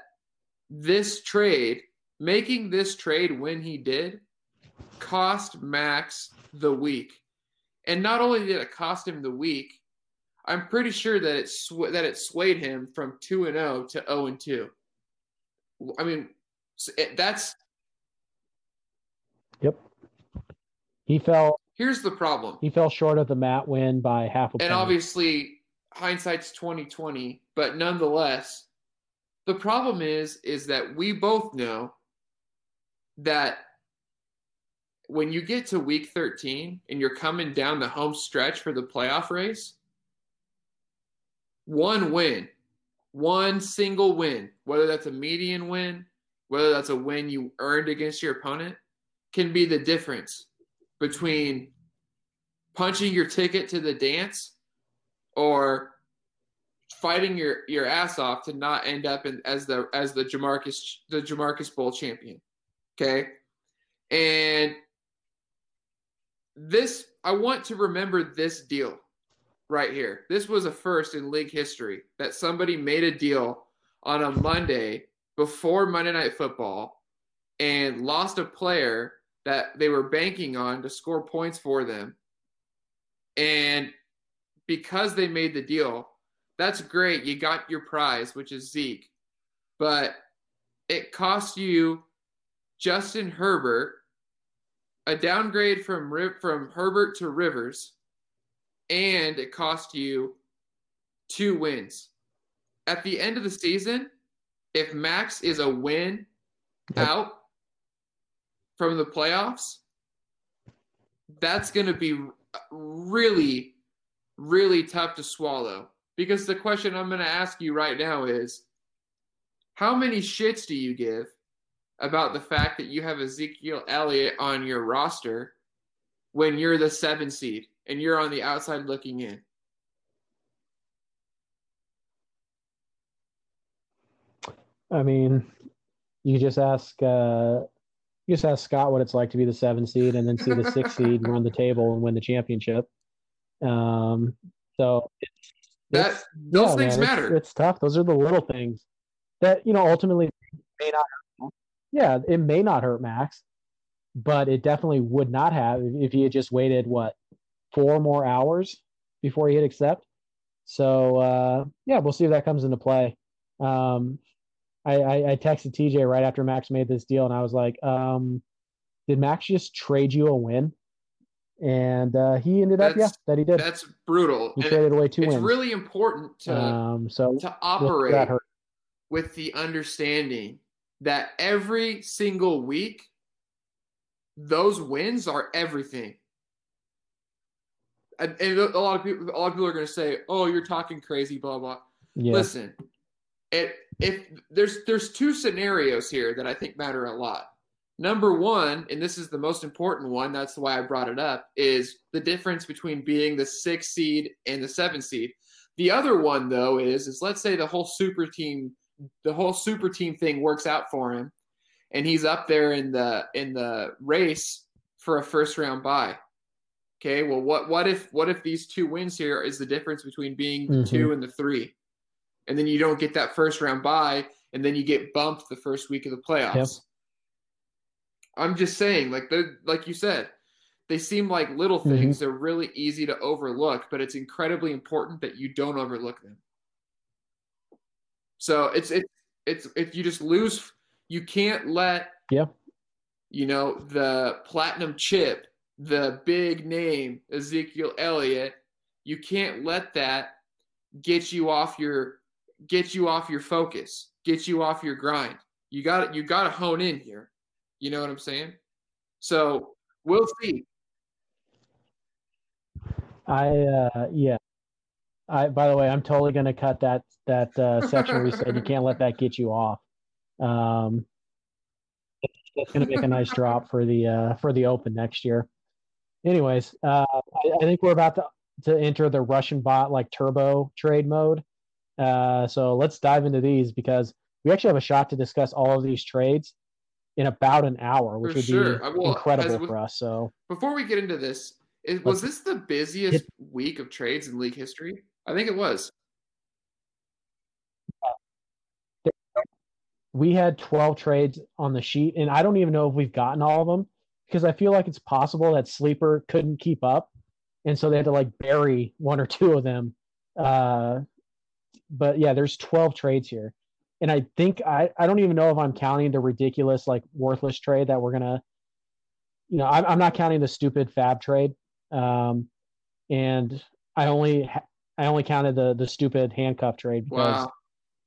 this trade, making this trade when he did, cost Max the week. And not only did it cost him the week, I'm pretty sure that it sw- that it swayed him from 2 and 0 to 0 and 2. I mean, it, that's Yep. He fell. here's the problem. He fell short of the Matt win by half a point. and obviously hindsight's 2020 but nonetheless the problem is is that we both know that when you get to week 13 and you're coming down the home stretch for the playoff race one win one single win whether that's a median win whether that's a win you earned against your opponent can be the difference between punching your ticket to the dance or fighting your, your ass off to not end up in, as the as the Jamarcus the Jamarcus Bowl champion. Okay? And this I want to remember this deal right here. This was a first in league history that somebody made a deal on a Monday before Monday Night Football and lost a player that they were banking on to score points for them. And because they made the deal, that's great. You got your prize, which is Zeke. But it cost you Justin Herbert a downgrade from from Herbert to Rivers, and it cost you two wins. At the end of the season, if Max is a win yep. out from the playoffs, that's going to be really, really tough to swallow. Because the question I'm going to ask you right now is how many shits do you give about the fact that you have Ezekiel Elliott on your roster when you're the seven seed and you're on the outside looking in? I mean, you just ask uh, you just ask Scott what it's like to be the seven seed and then see the six seed run the table and win the championship. Um, so it's, that it's, those yeah, things man, matter. It's, it's, tough. Those are the little things that you know ultimately may not. Yeah, it may not hurt Max, but it definitely would not have if he had just waited what four more hours before he hit accept. So uh, yeah, we'll see if that comes into play. Um, I, I, I texted TJ right after Max made this deal, and I was like, um, "Did Max just trade you a win?" And uh, he ended that's, up, yeah, that he did. That's brutal. He and traded away two it's wins. It's really important to um, so to operate with the understanding that every single week, those wins are everything. And, and a lot of people, a lot of people are going to say, "Oh, you're talking crazy," blah blah. Yeah. Listen, it if there's there's two scenarios here that I think matter a lot. Number one, and this is the most important one, that's why I brought it up, is the difference between being the six seed and the seven seed. The other one though is is let's say the whole super team the whole super team thing works out for him and he's up there in the in the race for a first round bye. Okay, well what what if what if these two wins here is the difference between being the mm-hmm. two and the three? and then you don't get that first round bye, and then you get bumped the first week of the playoffs. Yep. I'm just saying, like the like you said, they seem like little mm-hmm. things. Mm-hmm. They're really easy to overlook, but it's incredibly important that you don't overlook them. So it's it's it's if you just lose, you can't let yeah, you know the platinum chip, the big name Ezekiel Elliott. You can't let that get you off your get you off your focus, get you off your grind. You got you got to hone in here. You know what I'm saying? So we'll see. I uh, yeah. I by the way, I'm totally going to cut that that uh, section where you said you can't let that get you off. Um, it's going to make a nice drop for the uh, for the Open next year. Anyways, uh, I, I think we're about to to enter the Russian bot like turbo trade mode. Uh, so let's dive into these because we actually have a shot to discuss all of these trades in about an hour, which for would sure. be well, incredible for us. So before we get into this, is, was this the busiest week of trades in league history? I think it was. We had 12 trades on the sheet, and I don't even know if we've gotten all of them because I feel like it's possible that Sleeper couldn't keep up. And so they had to like bury one or two of them uh, but yeah, there's 12 trades here. And I think I, I don't even know if I'm counting the ridiculous, like worthless trade that we're going to, you know, I'm, I'm not counting the stupid FAAB trade. Um, and I only, I only counted the, the stupid handcuff trade because wow.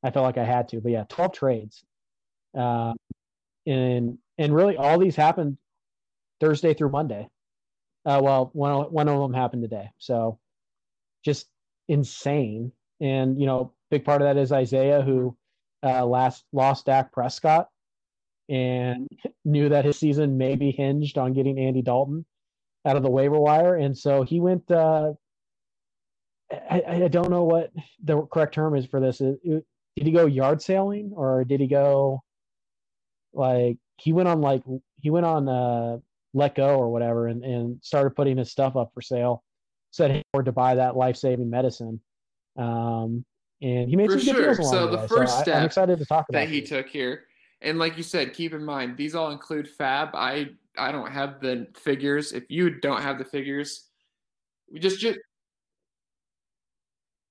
I felt like I had to, but yeah, 12 trades. Uh, and, and really all these happened Thursday through Monday. Uh, well, one, one of them happened today. So just insane. And, you know, big part of that is Isaiah, who uh, last lost Dak Prescott and knew that his season may be hinged on getting Andy Dalton out of the waiver wire, and so he went. Uh, I, I don't know what the correct term is for this. Did he go yard sailing or did he go like he went on like he went on uh Letgo or whatever, and, and started putting his stuff up for sale. Said he wanted to buy that life saving medicine. Um, and he made For some good sure. deals along So the the first I, step I'm excited to talk about that he these. took here. And like you said, keep in mind these all include FAAB. I I don't have the figures. If you don't have the figures, we just just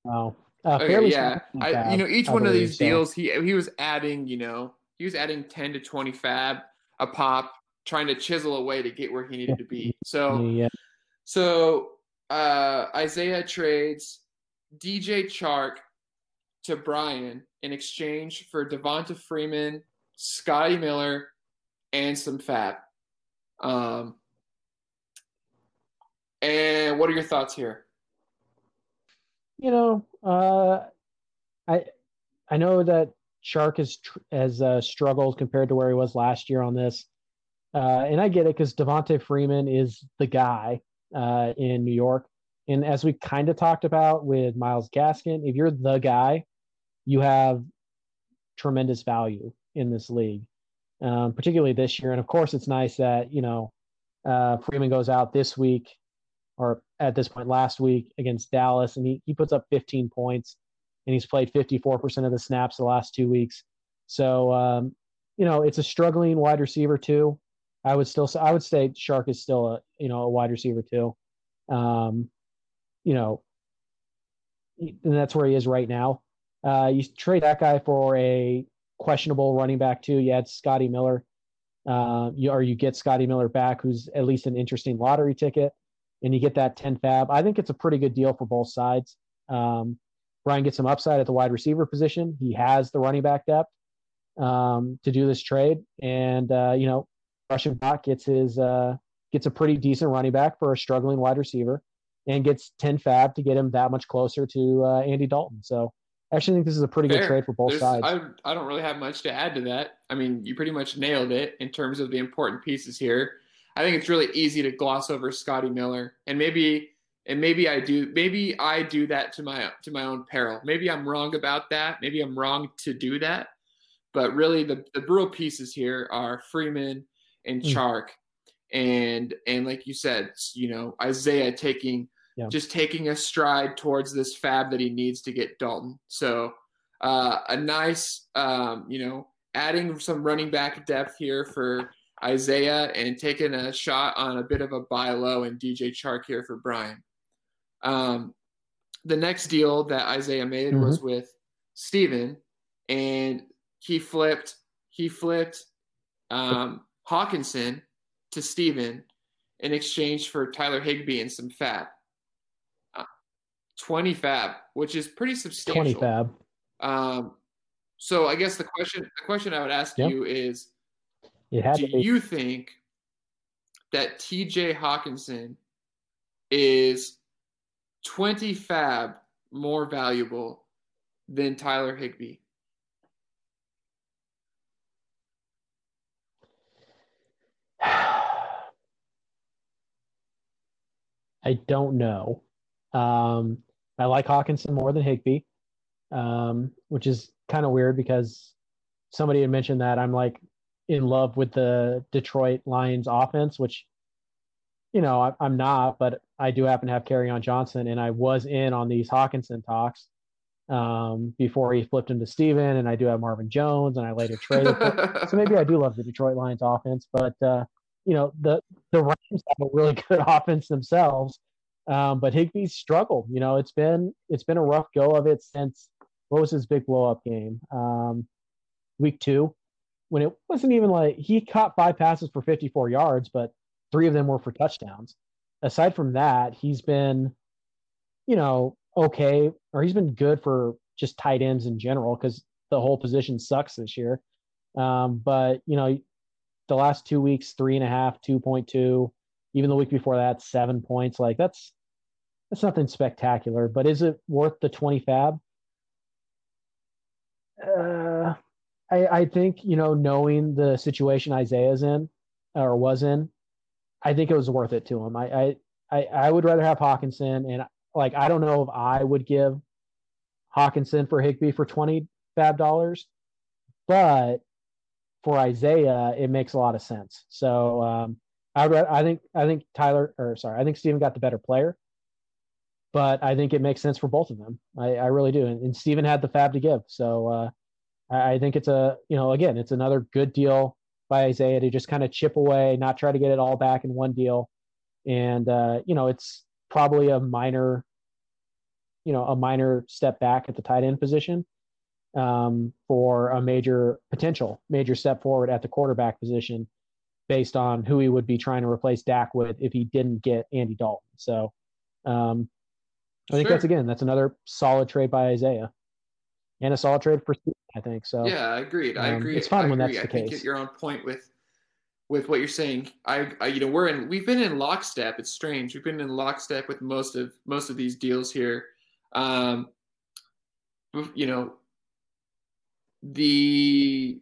Oh, uh, okay, yeah. I FAAB, you know each I one of these so. deals he he was adding you know he was adding ten to twenty FAAB a pop, trying to chisel away to get where he needed to be. So Yeah, so uh, Isaiah trades DJ Chark to Brian in exchange for Devonta Freeman, Scotty Miller, and some FAAB. Um, and what are your thoughts here? you know, uh, I I know that Chark has tr- has uh, struggled compared to where he was last year on this, uh, and I get it because Devonta Freeman is the guy uh, in New York, and as we kind of talked about with Myles Gaskin, if you're the guy, you have tremendous value in this league, um, particularly this year. And of course, it's nice that you know uh, Freeman goes out this week or at this point last week against Dallas, and he, he puts up 15 points, and he's played 54% of the snaps the last two weeks. So, um, you know, it's a struggling wide receiver too. I would still say I would say Chark is still a you know a wide receiver too. Um, you know, and that's where he is right now. Uh, you trade that guy for a questionable running back too. You had Scotty Miller, uh, you or you get Scotty Miller back, who's at least an interesting lottery ticket and you get that 10 FAAB. I think it's a pretty good deal for both sides. Um, Brian gets some upside at the wide receiver position. He has the running back depth um, to do this trade, and uh, you know, Russian Bot gets his uh, gets a pretty decent running back for a struggling wide receiver, and gets 10 FAAB to get him that much closer to uh, Andy Dalton. So, I actually think this is a pretty Fair. good trade for both There's- sides. I, I don't really have much to add to that. I mean, you pretty much nailed it in terms of the important pieces here. I think it's really easy to gloss over Scotty Miller, and maybe and maybe I do maybe I do that to my to my own peril. Maybe I'm wrong about that. Maybe I'm wrong to do that. But really, the the real pieces here are Freeman and Mm. Chark, and and like you said, you know Isaiah taking Yeah. just taking a stride towards this FAAB that he needs to get Dalton. So uh, a nice, um, you know, adding some running back depth here for Isaiah and taking a shot on a bit of a buy low and DJ Chark here for Brian. Um, the next deal that Isaiah made was with Steven, and he flipped he flipped um, Hockenson to Steven in exchange for Tyler Higbee and some FAAB. Uh, 20 FAAB, which is pretty substantial. 20 FAAB. Um, so I guess the question the question I would ask Yeah. you is do you think that TJ Hockenson is 20 FAAB more valuable than Tyler Higbee? I don't know. Um, I like Hockenson more than Higbee, um, which is kind of weird because somebody had mentioned that I'm like in love with the Detroit Lions offense, which you know I, I'm not, but I do happen to have Kerryon Johnson, and I was in on these Hockenson talks um, before he flipped him to Steven, and I do have Marvin Jones, and I later traded. so maybe I do love the Detroit Lions offense, but uh, you know the the Rams have a really good offense themselves. Um, but Higbee's struggled. You know, it's been it's been a rough go of it since what was his big blow up game? Um, week two, when it wasn't even like he caught five passes for 54 yards, but three of them were for touchdowns. Aside from that, he's been, you know, okay, or he's been good for just tight ends in general because the whole position sucks this year. Um, but you know, the last two weeks, three and a half, two point two, even the week before that, seven points. Like that's that's nothing spectacular. But is it worth the twenty FAAB? Uh, I I think you know knowing the situation Isaiah's in or was in, I think it was worth it to him. I I I, would rather have Hockenson and like I don't know if I would give Hockenson for Higbee for twenty FAAB dollars, but for Isaiah, it makes a lot of sense. So um, I I think I think Tyler or sorry, I think Steven got the better player, but I think it makes sense for both of them. I, I really do, and, and Steven had the FAAB to give, so uh, I, I think it's a you know again it's another good deal by Isaiah to just kind of chip away, not try to get it all back in one deal, and uh, you know it's probably a minor, you know, a minor step back at the tight end position um, for a major potential major step forward at the quarterback position based on who he would be trying to replace Dak with if he didn't get Andy Dalton. So um, I think sure. that's again that's another solid trade by Isaiah and a solid trade for I think so. Yeah, I agreed. I um, agree. It's fun I when agree. that's the I case. you're on point with with what you're saying. I, I, you know we're in we've been in lockstep. It's strange. We've been in lockstep with most of most of these deals here. Um, you know the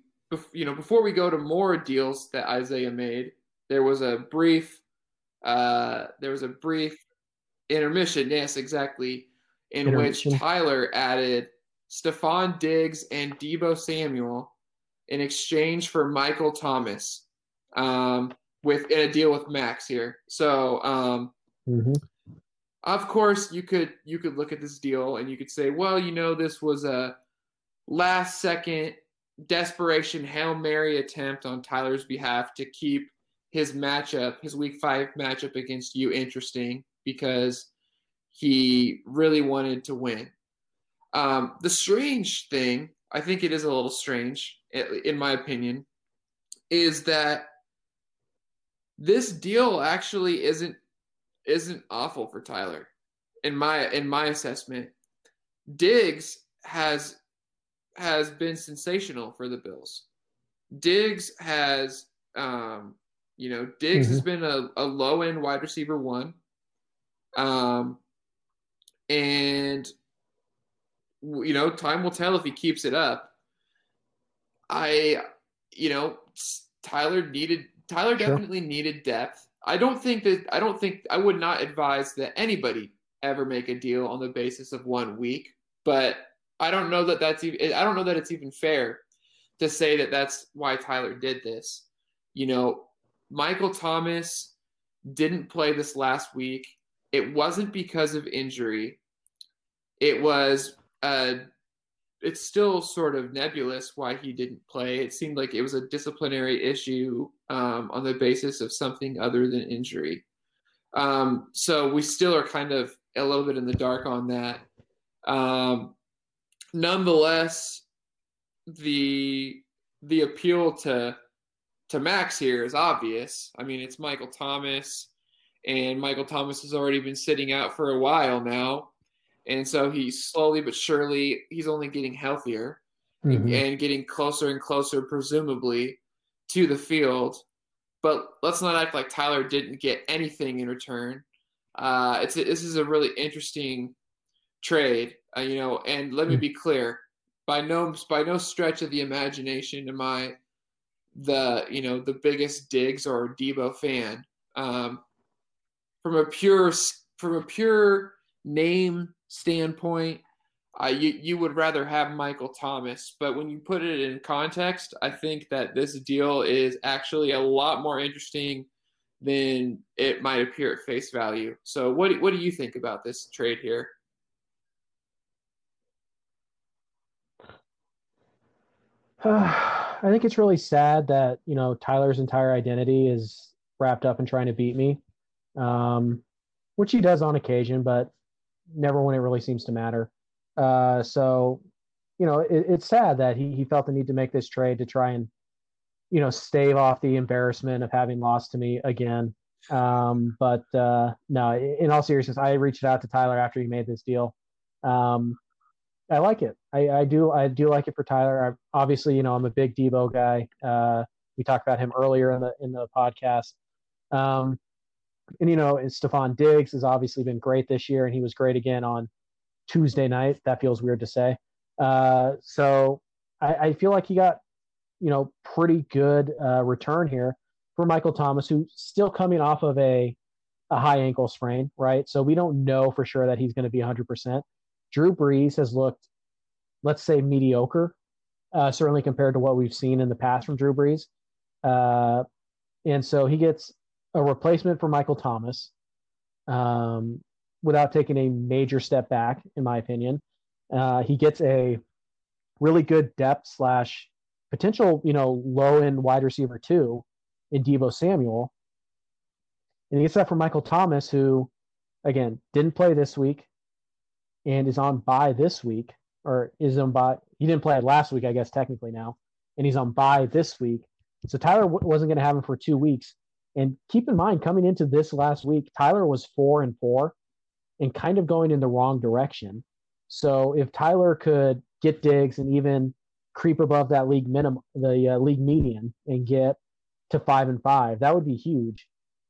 you know before we go to more deals that Isaiah made, there was a brief uh, there was a brief intermission. Yes, exactly, in which Tyler added Stefon Diggs and Deebo Samuel in exchange for Michael Thomas, um, with in a deal with Max here. So, um, mm-hmm. of course, you could you could look at this deal and you could say, well, you know, this was a last second desperation Hail Mary attempt on Tyler's behalf to keep his matchup, his week five matchup against you interesting because he really wanted to win. Um, the strange thing, I think it is a little strange, in my opinion, is that this deal actually isn't isn't awful for Tyler in my in my assessment. Diggs has has been sensational for the Bills. Diggs has, um, you know, Diggs mm-hmm. has been a, a low end wide receiver one. Um, and, you know, time will tell if he keeps it up. I, you know, Tyler needed, Tyler sure. definitely needed depth. I don't think that, I don't think, I would not advise that anybody ever make a deal on the basis of one week, but I don't know that that's even. I don't know that it's even fair to say that that's why Tyler did this. You know, Michael Thomas didn't play this last week. It wasn't because of injury. It was. Uh, it's still sort of nebulous why he didn't play. It seemed like it was a disciplinary issue um, on the basis of something other than injury. Um, so we still are kind of a little bit in the dark on that. Um, nonetheless, the the appeal to to Max here is obvious. I mean, it's Michael Thomas, and Michael Thomas has already been sitting out for a while now, and so he's slowly but surely he's only getting healthier mm-hmm. and getting closer and closer, presumably, to the field. But let's not act like Tyler didn't get anything in return. Uh, it's this is a really interesting trade, uh, you know. And let me hmm. be clear: by no by no stretch of the imagination am I the you know the biggest Diggs or Deebo fan. Um, from a pure from a pure name standpoint, uh, you you would rather have Michael Thomas, but when you put it in context, I think that this deal is actually a lot more interesting than it might appear at face value. So, what what do you think about this trade here? I think it's really sad that you know Tyler's entire identity is wrapped up in trying to beat me, um, which he does on occasion, but never when it really seems to matter. Uh, so, you know, it, it's sad that he he felt the need to make this trade to try and, you know, stave off the embarrassment of having lost to me again. Um, but uh, no, in all seriousness, I reached out to Tyler after he made this deal. Um, I like it. I, I do. I do like it for Tyler. I, obviously, you know, I'm a big Deebo guy. Uh, we talked about him earlier in the in the podcast. Um, and you know, Stefon Diggs has obviously been great this year, and he was great again on Tuesday night. That feels weird to say. Uh, so I, I, feel like he got, you know, pretty good uh, return here for Michael Thomas, who's still coming off of a a high ankle sprain, right? So we don't know for sure that he's going to be 100%. Drew Brees has looked, let's say, mediocre, uh, certainly compared to what we've seen in the past from Drew Brees. Uh, and so he gets a replacement for Michael Thomas um, without taking a major step back, in my opinion. Uh, he gets a really good depth slash potential, you know, low end wide receiver too in Deebo Samuel. And he gets that from Michael Thomas, who, again, didn't play this week and is on bye this week, or is on bye. He didn't play last week, I guess, technically now, and he's on bye this week. So Tyler w- wasn't going to have him for two weeks. And keep in mind, coming into this last week, Tyler was four and four and kind of going in the wrong direction. So if Tyler could get Diggs and even creep above that league minimum, the uh, league median, and get to five and five, that would be huge.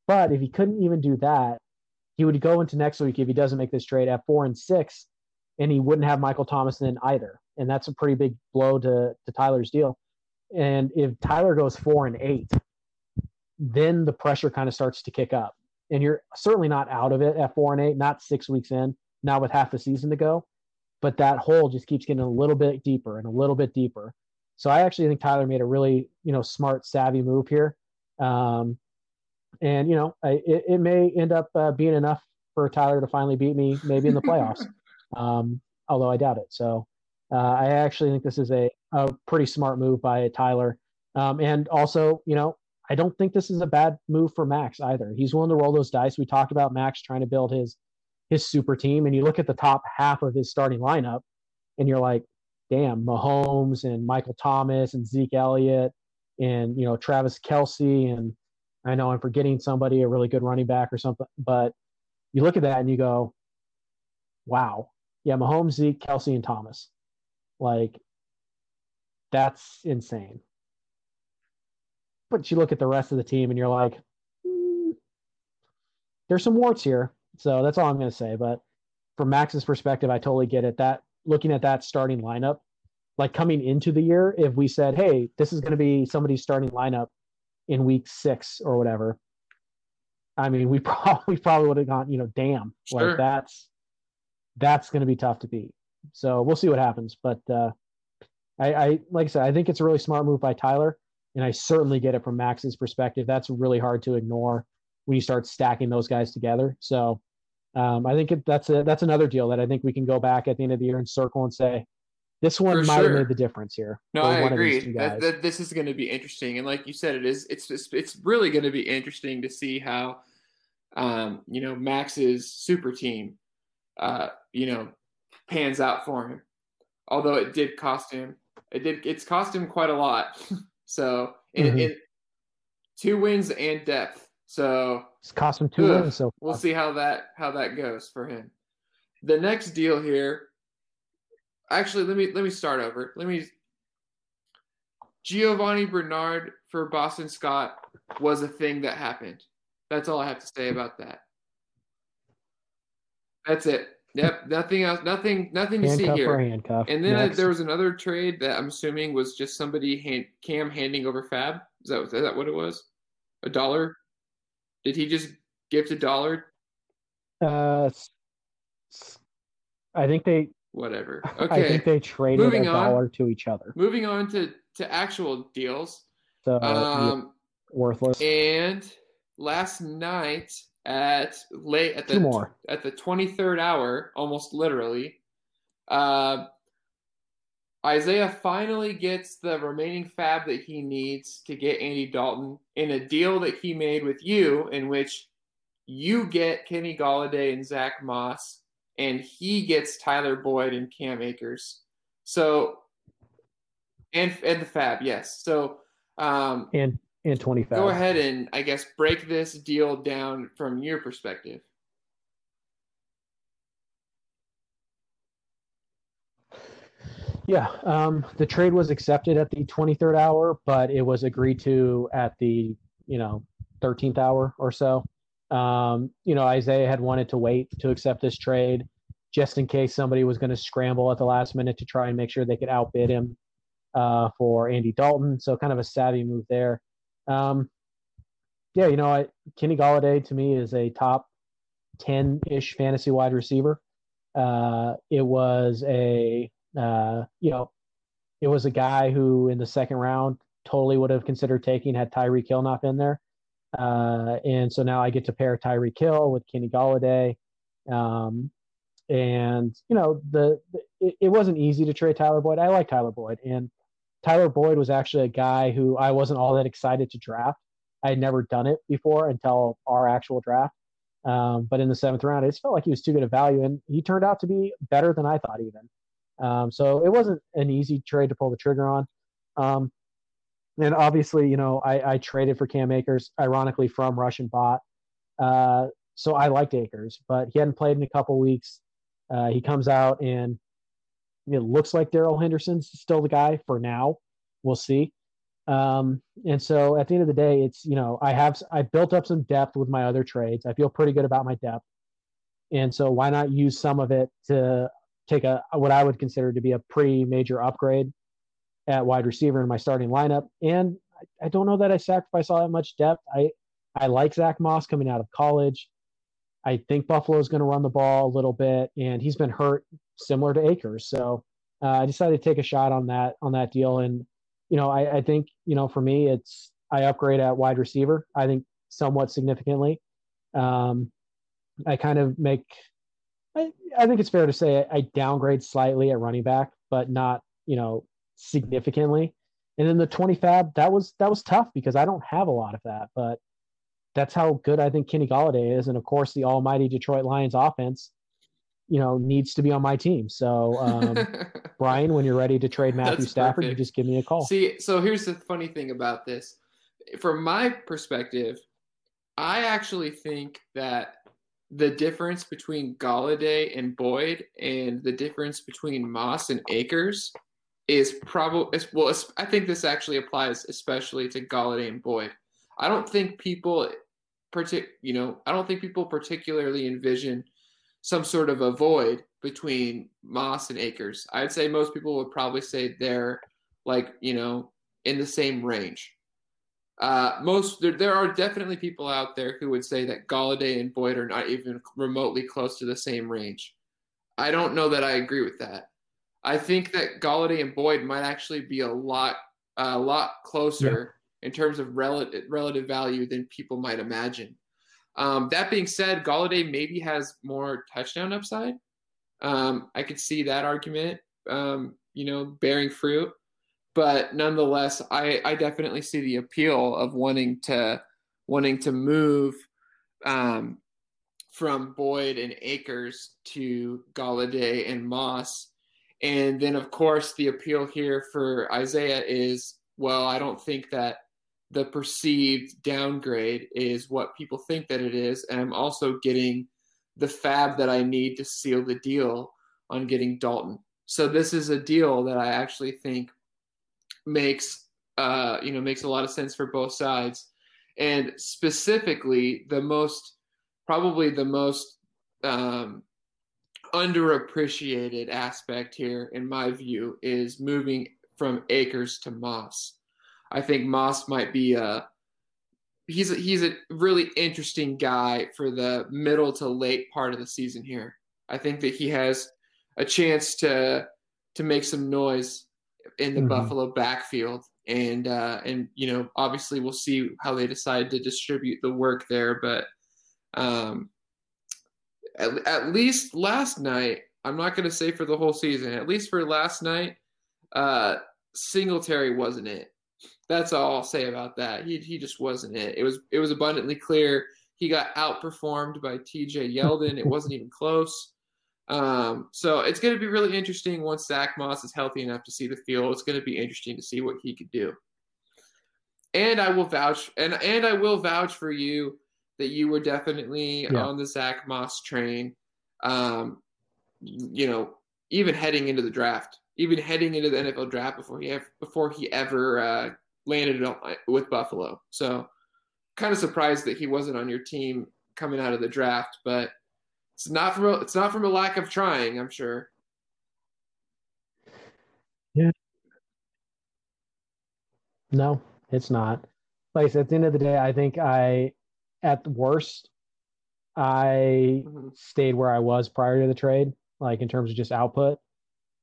But if he couldn't even do that, he would go into next week if he doesn't make this trade at four and six, and he wouldn't have Michael Thomas in either. And that's a pretty big blow to to Tyler's deal. And if Tyler goes four and eight, then the pressure kind of starts to kick up. And you're certainly not out of it at four and eight, not six weeks in, not with half the season to go. But that hole just keeps getting a little bit deeper and a little bit deeper. So I actually think Tyler made a really, you know, smart, savvy move here. Um, and you know, I, it, it, may end up uh, being enough for Tyler to finally beat me, maybe in the playoffs. um, although I doubt it. So uh, I actually think this is a, a pretty smart move by Tyler. Um, and also, you know, I don't think this is a bad move for Max either. He's willing to roll those dice. We talked about Max trying to build his his super team, and you look at the top half of his starting lineup, and you're like, damn, Mahomes and Michael Thomas and Zeke Elliott and you know Travis Kelce and I know I'm forgetting somebody, a really good running back or something, but you look at that and you go, wow, yeah, Mahomes, Zeke, Kelce, and Thomas, like that's insane but you look at the rest of the team and you're like, mm, there's some warts here. So that's all I'm going to say. But from Max's perspective, I totally get it. That looking at that starting lineup, like coming into the year, if we said, hey, this is going to be somebody's starting lineup in week six or whatever, I mean, we probably probably would have gone, you know, damn, sure. like that's that's going to be tough to beat. So we'll see what happens. But uh, I, I like I said, I think it's a really smart move by Tyler and I certainly get it from Max's perspective. That's really hard to ignore when you start stacking those guys together. So um, I think it, that's a, that's another deal that I think we can go back at the end of the year and circle and say this one For might sure. have made the difference here. No, I agree. That, that, this is going to be interesting, and like you said, it is. It's it's, it's really going to be interesting to see how, um, you know, Max's super team, uh, you know, pans out for him. Although it did cost him, it did. It's cost him quite a lot. So in, mm-hmm. in two wins and depth. So it's cost him two ugh, wins. So we'll see how that how that goes for him. The next deal here. Actually, let me let me start over. Let me. Giovani Bernard for Boston Scott was a thing that happened. That's all I have to say about that. That's it. Yep, nothing else. Nothing. Nothing to handcuff see here. handcuff. And then there was another trade that I'm assuming was just somebody hand, Cam handing over FAAB. Is that is that what it was? A dollar? Did he just gift a dollar? Uh, I think they. Whatever. Okay. I think they traded Moving a dollar to each other. Moving on to to actual deals. So um, worthless. And last night at late at the Two more. at the 23rd hour, almost literally. Uh, Isaiah finally gets the remaining FAAB that he needs to get Andy Dalton in a deal that he made with you, in which you get Kenny Golladay and Zach Moss, and he gets Tyler Boyd and Cam Akers. So, and and the FAAB, yes. So, um, and and 25. Go ahead and I guess break this deal down from your perspective. Yeah, um, the trade was accepted at the 23rd hour, but it was agreed to at the you know 13th hour or so. Um, you know, Isaiah had wanted to wait to accept this trade just in case somebody was going to scramble at the last minute to try and make sure they could outbid him uh, for Andy Dalton. So kind of a savvy move there. Um, yeah, you know, I, Kenny Golladay to me is a top 10 ish fantasy wide receiver. Uh, it was a, uh, you know, it was a guy who in the second round totally would have considered taking had Tyreek Hill not been there. Uh, and so now I get to pair Tyreek Hill with Kenny Golladay. Um, and you know the, the it, it, wasn't easy to trade Tyler Boyd. I like Tyler Boyd, and Tyler Boyd was actually a guy who I wasn't all that excited to draft. I had never done it before until our actual draft. Um, but in the seventh round, it just felt like he was too good a value, and he turned out to be better than I thought even. Um, so it wasn't an easy trade to pull the trigger on. Um, and obviously, you know, I, I, traded for Cam Akers, ironically from Russian bot. Uh, so I liked Akers, but he hadn't played in a couple weeks. Uh, he comes out and it looks like Darrell Henderson's still the guy for now. We'll see. Um, and so at the end of the day, it's you know I have I built up some depth with my other trades. I feel pretty good about my depth, and so why not use some of it to take a what I would consider to be a pretty major upgrade at wide receiver in my starting lineup. And I, I don't know that I sacrifice all that much depth. I I like Zach Moss coming out of college. I think Buffalo is going to run the ball a little bit, and he's been hurt similar to Akers. So uh, I decided to take a shot on that on that deal. And you know, I, I think you know for me, it's I upgrade at wide receiver. I think somewhat significantly. Um, I kind of make. I, I think it's fair to say I downgrade slightly at running back, but not you know significantly. And then the 20 FAAB, that was that was tough because I don't have a lot of that, but that's how good I think Kenny Golladay is. And of course, the almighty Detroit Lions offense, you know, needs to be on my team. So, um, Brian, when you're ready to trade Matthew that's Stafford, perfect. you just give me a call. See, so here's the funny thing about this. From my perspective, I actually think that the difference between Golladay and Boyd and the difference between Moss and Akers is probably well. I think this actually applies especially to Golladay and Boyd. I don't think people, partic- you know, I don't think people particularly envision some sort of a void between Moss and Akers. I'd say most people would probably say they're like you know in the same range. Uh, most there, there are definitely people out there who would say that Golladay and Boyd are not even remotely close to the same range. I don't know that I agree with that. I think that Golladay and Boyd might actually be a lot a lot closer yeah. in terms of relative relative value than people might imagine. Um, that being said, Golladay maybe has more touchdown upside. Um, I could see that argument, um, you know, bearing fruit. But nonetheless, I, I definitely see the appeal of wanting to wanting to move um, from Boyd and Akers to Golladay and Moss and then, of course, the appeal here for Isaiah is well, I don't think that the perceived downgrade is what people think that it is. And I'm also getting the FAAB that I need to seal the deal on getting Dalton. So this is a deal that I actually think makes uh, you know makes a lot of sense for both sides. And specifically, the most probably the most um, underappreciated aspect here, in my view, is moving from Akers to Moss. I think Moss might be a he's a, he's a really interesting guy for the middle to late part of the season here. I think that he has a chance to to make some noise in the mm-hmm. Buffalo backfield, and uh, and you know obviously we'll see how they decide to distribute the work there, but um, at, at least last night, I'm not going to say for the whole season, at least for last night, uh, Singletary wasn't it. That's all I'll say about that. He, he just wasn't it. It was it was abundantly clear he got outperformed by TJ Yeldon. it wasn't even close. Um, so it's going to be really interesting once Zach Moss is healthy enough to see the field. It's going to be interesting to see what he could do. And I will vouch and and I will vouch for you that you were definitely yeah. on the Zach Moss train. Um, you know, even heading into the draft, even heading into the NFL draft before he ever, before he ever uh, landed with Buffalo. So, kind of surprised that he wasn't on your team coming out of the draft, but it's not from a, it's not from a lack of trying, I'm sure. Yeah. No, it's not. Like at the end of the day, I think I at the worst, I mm-hmm. stayed where I was prior to the trade, like in terms of just output.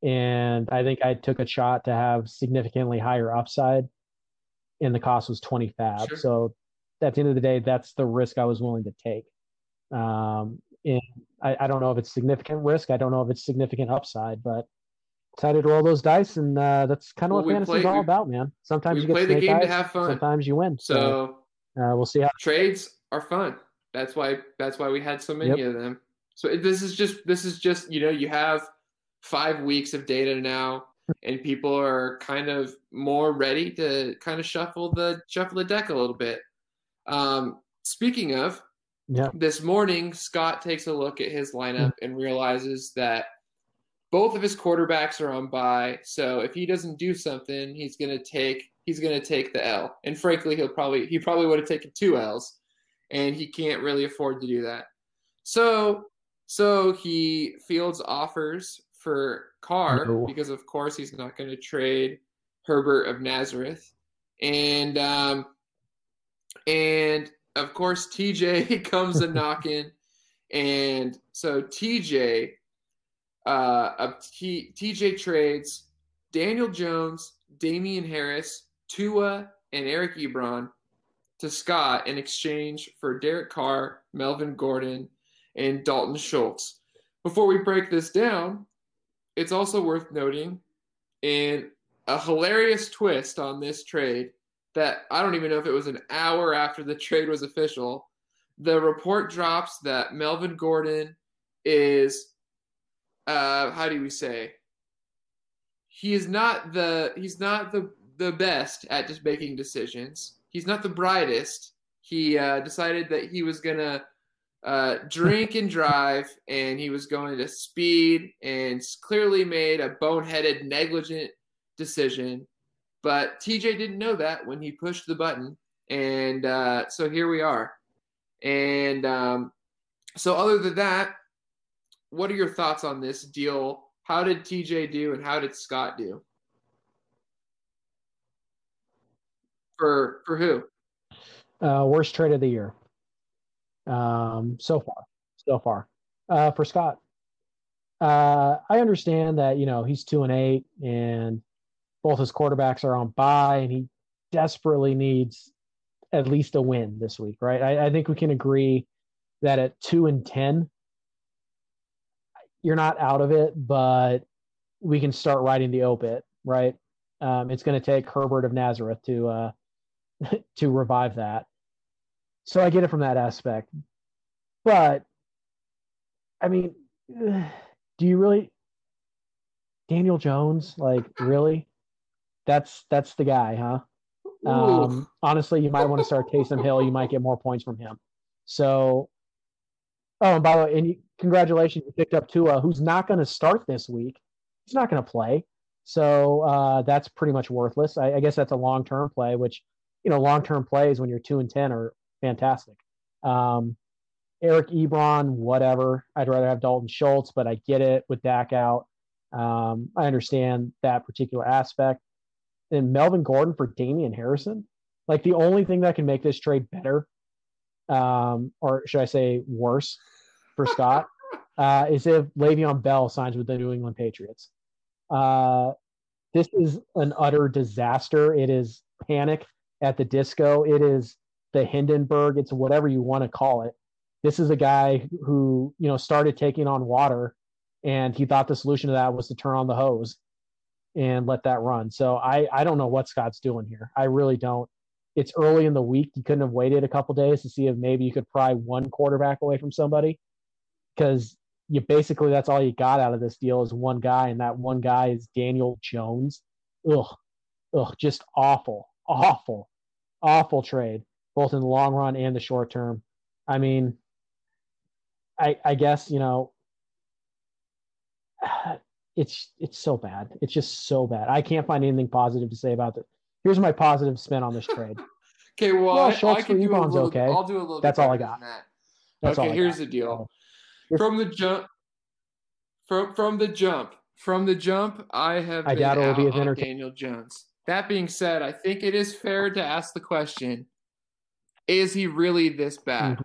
And I think I took a shot to have significantly higher upside, and the cost was 20 FAAB. Sure. So at the end of the day, that's the risk I was willing to take. Um, and I, I don't know if it's significant risk. I don't know if it's significant upside, but decided to roll those dice, and uh, that's kind of Well, what fantasy is all about, man. Sometimes you get play the game to have fun. Sometimes you win. So, So uh, we'll see how. trades are fun. That's why that's why we had so many Yep. of them. So this is just this is just you know you have five weeks of data now, and people are kind of more ready to kind of shuffle the shuffle the deck a little bit. Um, speaking of, Yeah. this morning Scott takes a look at his lineup and realizes that both of his quarterbacks are on bye. So if he doesn't do something, he's gonna take he's gonna take the L. And frankly, he'll probably he probably would have taken two L's, and he can't really afford to do that. So so he fields offers for Carr No. because of course he's not going to trade Herbert of Nazareth, and um, and of course TJ comes a knocking, and so TJ uh, T- TJ trades Daniel Jones, Damien Harris, Tua, and Eric Ebron to Scott in exchange for Derek Carr, Melvin Gordon, and Dalton Schultz. Before we break this down, it's also worth noting in a hilarious twist on this trade that I don't even know if it was an hour after the trade was official. The report drops that Melvin Gordon is uh how do we say he is not the he's not the the best at just making decisions he's not the brightest he uh, decided that he was gonna uh, drink and drive and he was going to speed and clearly made a boneheaded negligent decision but tj didn't know that when he pushed the button and uh, so here we are and um, so other than that what are your thoughts on this deal? How did TJ do and how did Scott do? For for who? Uh, worst trade of the year. Um, so far, so far. Uh, for Scott, uh, I understand that you know he's two and eight, and both his quarterbacks are on bye, and he desperately needs at least a win this week, right? I, I think we can agree that at two and ten, you're not out of it, but we can start writing the obit, right? Um, it's going to take Herbert of Nazareth to uh, to revive that. So I get it from that aspect. But I mean, do you really Daniel Jones like really? That's that's the guy, huh? Um, honestly, you might want to start Taysom Hill. You might get more points from him. So, oh, and by the way, and you, congratulations, you picked up Tua, who's not going to start this week. He's not going to play. So uh, that's pretty much worthless. I, I guess that's a long term play, which you know, long term plays when you're two and ten are fantastic. Um, Eric Ebron, whatever. I'd rather have Dalton Schultz, but I get it with Dak out. Um, I understand that particular aspect. And Melvin Gordon for Damien Harrison, like the only thing that can make this trade better, um, or should I say worse, for Scott, uh, is if Le'Veon Bell signs with the New England Patriots. Uh, this is an utter disaster. It is panic at the disco. It is the Hindenburg. It's whatever you want to call it. This is a guy who you know started taking on water, and he thought the solution to that was to turn on the hose and let that run. So I I don't know what Scott's doing here. I really don't. It's early in the week. You couldn't have waited a couple days to see if maybe you could pry one quarterback away from somebody, because you basically that's all you got out of this deal is one guy, and that one guy is Daniel Jones. Ugh, ugh, just awful, awful, awful trade, both in the long run and the short term. I mean, I I guess you know, it's it's so bad. It's just so bad. I can't find anything positive to say about it. Here's my positive spin on this trade. Okay, well, Well, I, Schultz I can for do a little. okay. I'll do a little. That's bit all I got. that. That's okay, all I here's got. the deal. From the jump, from from the jump, from the jump, I have I been doubt it will out be as entertaining. Daniel Jones. That being said, I think it is fair to ask the question: Is he really this bad? Mhm.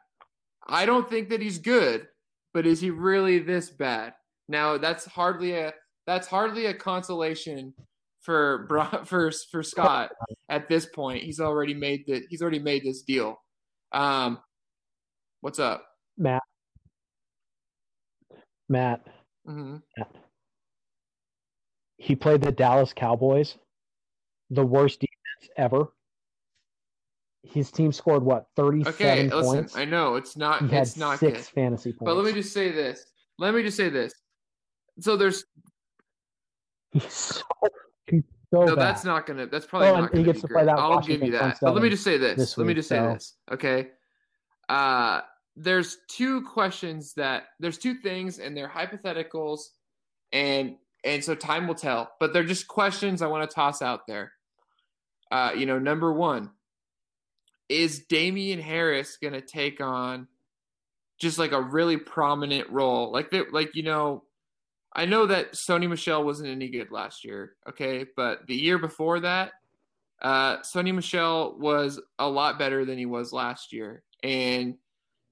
I don't think that he's good, but is he really this bad? Now that's hardly a that's hardly a consolation for for for Scott at this point. He's already made the he's already made this deal. Um, what's up, Matt? Matt. Mm-hmm. Matt. He played the Dallas Cowboys, the worst defense ever. His team scored what thirty? Okay, listen. points. I know it's not. he had It's not six good. fantasy points. But let me just say this. Let me just say this. So there's He's so, he's so no. bad. That's not gonna. That's probably Oh, not gonna gets be to play great. that I'll Washington give you that. But let me just say this. this let me just say so- this. Okay. Uh, there's two questions that there's two things, and they're hypotheticals, and and so time will tell. But they're just questions I want to toss out there. Uh, you know, number one, is Damien Harris gonna take on just like a really prominent role? Like they like you know, I know that Sony Michel wasn't any good last year, okay, but the year before that, uh, Sony Michel was a lot better than he was last year, and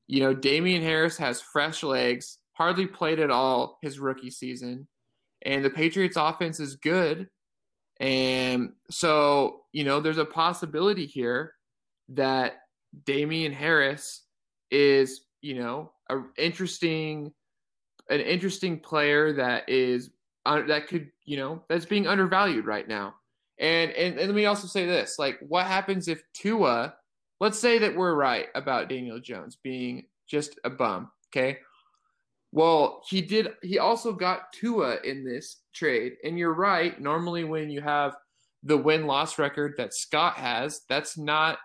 you know, Damien Harris has fresh legs, hardly played at all his rookie season, and the Patriots' offense is good, and so you know, there's a possibility here that Damien Harris is, you know, a interesting, an interesting player that is uh, that could, you know, that's being undervalued right now. And, and and let me also say this: like, what happens if Tua? Let's say that we're right about Daniel Jones being just a bum. Okay. Well, he did. He also got Tua in this trade, and you're right. Normally, when you have the win loss record that Scott has, that's not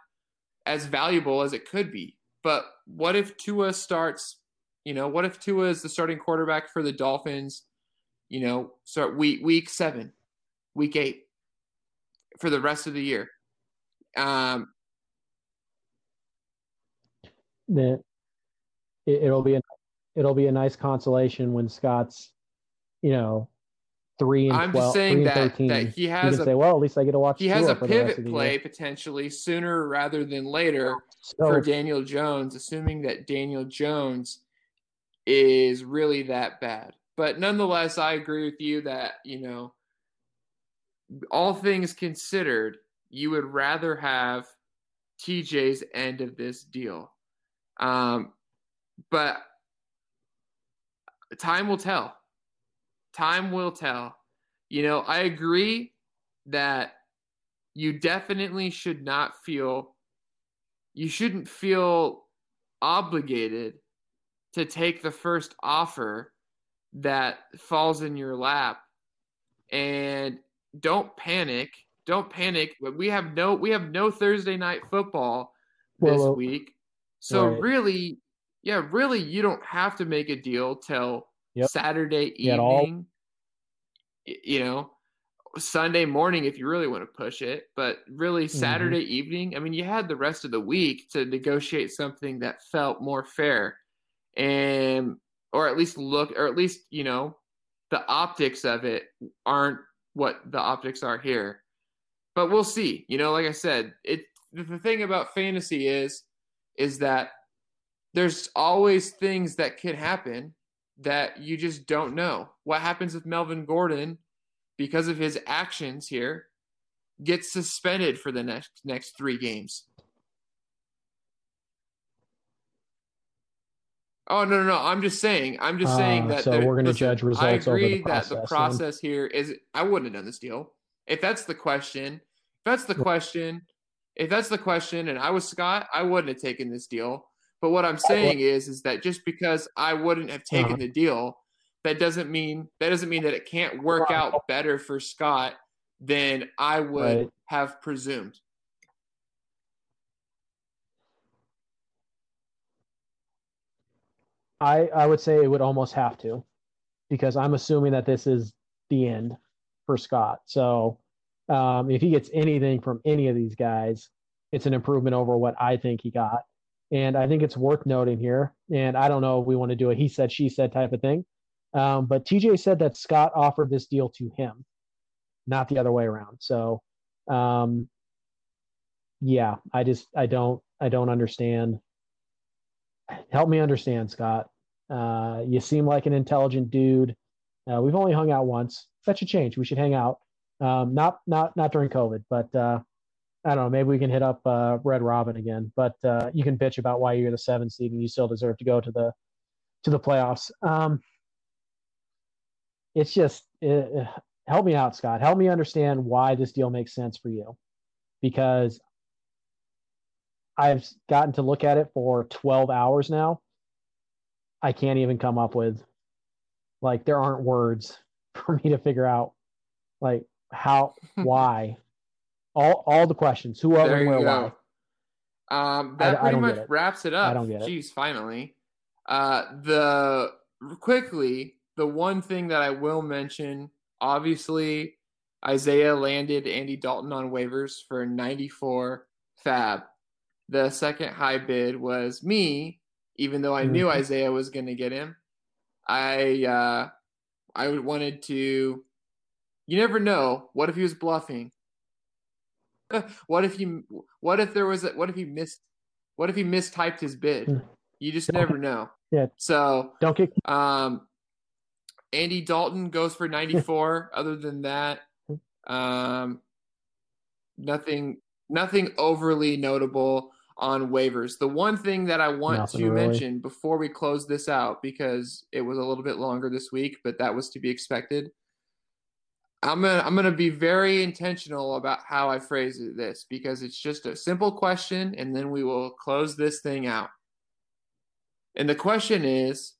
as valuable as it could be. But what if Tua starts, you know, what if Tua is the starting quarterback for the Dolphins, you know, start week week 7, week 8 for the rest of the year. Um it, it'll be a it'll be a nice consolation when Scott's, you know, three and I'm 12, just saying that 13. that he has a say, well, at least I get to watch. he has a for the rest of pivot play year. potentially sooner rather than later So, for Daniel Jones, assuming that Daniel Jones is really that bad. But nonetheless, I agree with you that, you know, all things considered, you would rather have TJ's end of this deal. Um, but time will tell. Time will tell. You know, I agree that you definitely should not feel you shouldn't feel obligated to take the first offer that falls in your lap and don't panic don't panic we have no we have no thursday night football this Well, uh, week so right. really yeah really you don't have to make a deal till Yep. saturday all- evening you know sunday morning if you really want to push it but really Mm-hmm. saturday evening i mean you had the rest of the week to negotiate something that felt more fair and or at least look or at least you know the optics of it aren't what the optics are here but we'll see you know like i said it the the thing about fantasy is is that there's always things that could happen that you just don't know what happens if melvin gordon because of his actions here gets suspended for the next next three games Oh no no no! I'm just saying. I'm just saying Uh, that. so there- we're gonna listen, judge I results over the agree that the process, then. process here is. I wouldn't have done this deal if that's the question. If that's the question, if that's the question, and I was Scott, I wouldn't have taken this deal. But what I'm saying is, is that just because I wouldn't have taken Uh-huh. the deal, that doesn't mean that doesn't mean that it can't work out better for Scott than I would Right. have presumed. I I would say it would almost have to, because I'm assuming that this is the end for Scott. So um, if he gets anything from any of these guys, it's an improvement over what I think he got. And I think it's worth noting here. And I don't know if we want to do a he said she said type of thing, um, but TJ said that Scott offered this deal to him, not the other way around. So um, yeah, I just I don't I don't understand help me understand, Scott. Uh, you seem like an intelligent dude. Uh, we've only hung out once. That should change. We should hang out. Um, not not not during COVID, but uh, I don't know. Maybe we can hit up uh, Red Robin again, but uh, you can bitch about why you're the seventh seed and you still deserve to go to the to the playoffs. Um, it's just it, help me out, Scott. Help me understand why this deal makes sense for you, because I've gotten to look at it for 12 hours now. I can't even come up with like there aren't words for me to figure out like how why all all the questions who are where why um that I, pretty I much it. wraps it up I don't get jeez it. finally uh the quickly the one thing that i will mention obviously isaiah landed andy dalton on waivers for 94 FAAB the second high bid was me even though i mm-hmm. knew isaiah was going to get him i uh i wanted to you never know. What if he was bluffing? what if he? What if there was? A, what if he missed? What if he mistyped his bid? Hmm. You just never know. Yeah. So don't get. Um, Andy Dalton goes for 94. Other than that, um, nothing, nothing overly notable on waivers. The one thing that I want nothing to really. mention before we close this out, because it was a little bit longer this week, but that was to be expected. I'm gonna I'm gonna be very intentional about how I phrase this because it's just a simple question, and then we will close this thing out. And the question is,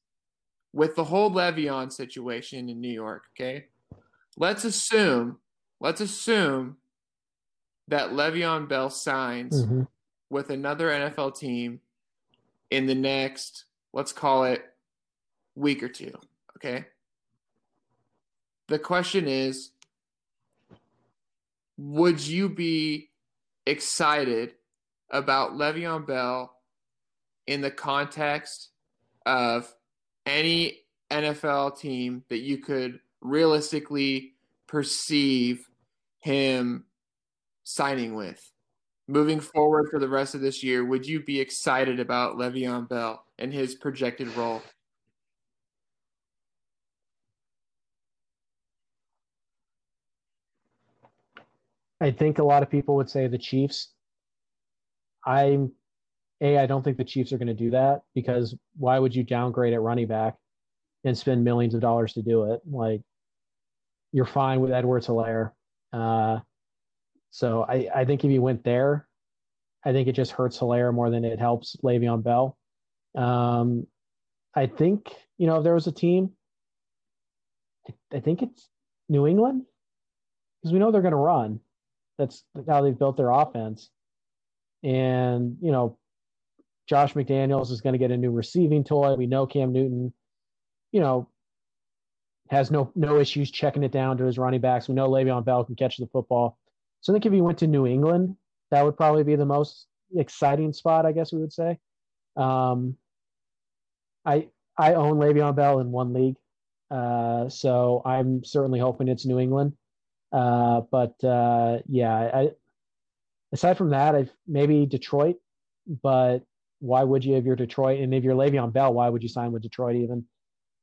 with the whole Le'Veon situation in New York, okay? Let's assume, let's assume that Le'Veon Bell signs mm-hmm. with another NFL team in the next, let's call it, week or two, okay? The question is would you be excited about Le'Veon Bell in the context of any NFL team that you could realistically perceive him signing with? Moving forward for the rest of this year, would you be excited about Le'Veon Bell and his projected role? I think a lot of people would say the Chiefs. I'm a. I don't think the Chiefs are going to do that because why would you downgrade at running back and spend millions of dollars to do it? Like you're fine with Edwards Helaire. Uh, so I, I think if you went there, I think it just hurts Helaire more than it helps Le'Veon Bell. Um, I think you know if there was a team, I, I think it's New England because we know they're going to run. That's how they've built their offense. And, you know, Josh McDaniels is going to get a new receiving toy. We know Cam Newton, you know, has no no issues checking it down to his running backs. We know Le'Veon Bell can catch the football. So I think if he went to New England, that would probably be the most exciting spot, I guess we would say. Um, I I own Le'Veon Bell in one league, uh, so I'm certainly hoping it's New England. Uh, but uh, yeah, I, aside from that, I've maybe Detroit, but why would you if you're Detroit and if you're Le'Veon Bell, why would you sign with Detroit even?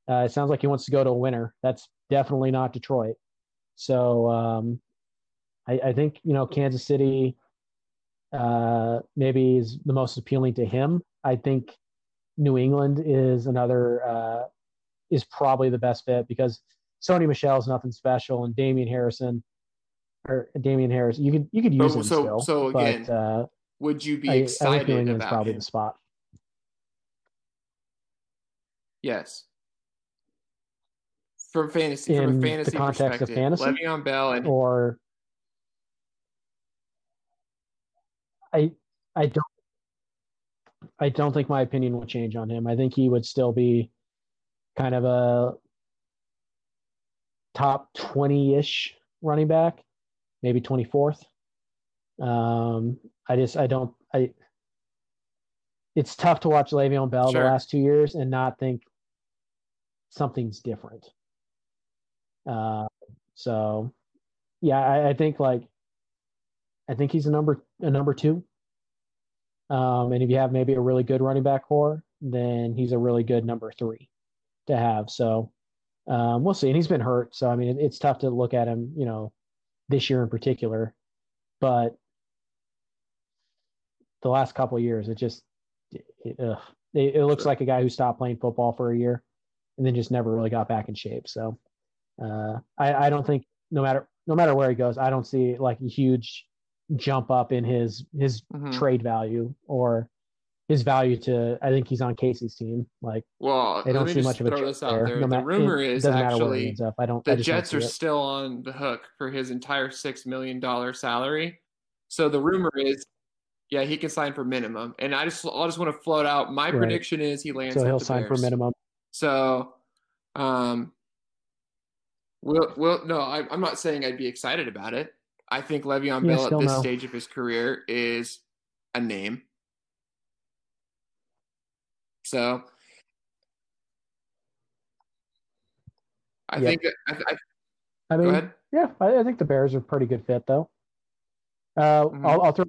Uh, it sounds like he wants to go to a winner. That's definitely not Detroit. So um, I, I, think you know Kansas City uh, maybe is the most appealing to him. I think New England is another uh, is probably the best fit because Sony Michel's nothing special, and Damien Harrison or Damien Harris, you could you could use so, him so, still. So again, but, uh, would you be excited I, about probably him? the spot. Yes. From fantasy, In from a fantasy the context of fantasy, Le'Veon Bell and or I I don't I don't think my opinion will change on him. I think he would still be kind of a top 20 ish running back, maybe 24th. Um, I just, I don't, I, it's tough to watch Le'Veon Bell sure. the last two years and not think something's different. Uh, so yeah, I, I think like, I think he's a number, a number two. Um, and if you have maybe a really good running back core, then he's a really good number three to have. So, um, we'll see. And he's been hurt, so I mean, it, it's tough to look at him, you know, this year in particular. But the last couple of years, it just it, it, it looks Sure. like a guy who stopped playing football for a year and then just never really got back in shape. So uh, I, I don't think no matter no matter where he goes, I don't see like a huge jump up in his his Mhm. trade value or his value to. I think he's on Casey's team. Like Well, they don't see much of a throw this out there. there. No the ma- rumor it is doesn't matter where he actually. I don't. the just don't Jets are it. still on the hook for his entire six million dollar salary. So the rumor is, yeah, he can sign for minimum. And I just, I just want to float out. My Right. prediction is he lands. So he'll the sign for minimum. So, um, we'll, we'll, no, I, I'm not saying I'd be excited about it. I think Le'Veon Yeah, Bell at this no. stage of his career is a name. So, I Yeah. think I, I, I mean, yeah, I, I think the Bears are a pretty good fit though. Uh, Mhm. I'll, I'll throw.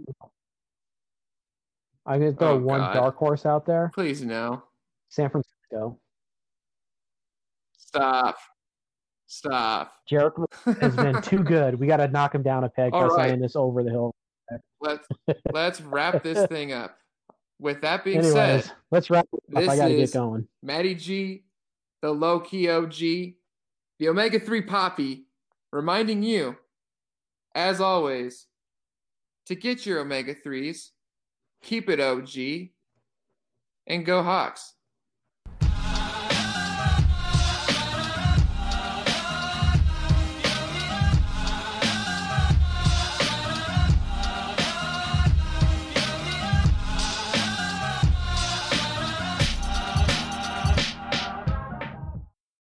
I'm gonna throw Oh, one God. dark horse out there. Please no. San Francisco. Stop. Stop. Jarrett has been too good. We got to knock him down a peg by All right. signing this over the hill. Let's let's wrap this thing up. With that being Anyways, said, let's wrap up. this I got to is- get going. Matty G, the low key OG, the Omega 3 Poppy, reminding you, as always, to get your Omega 3s, keep it OG, and go Hawks.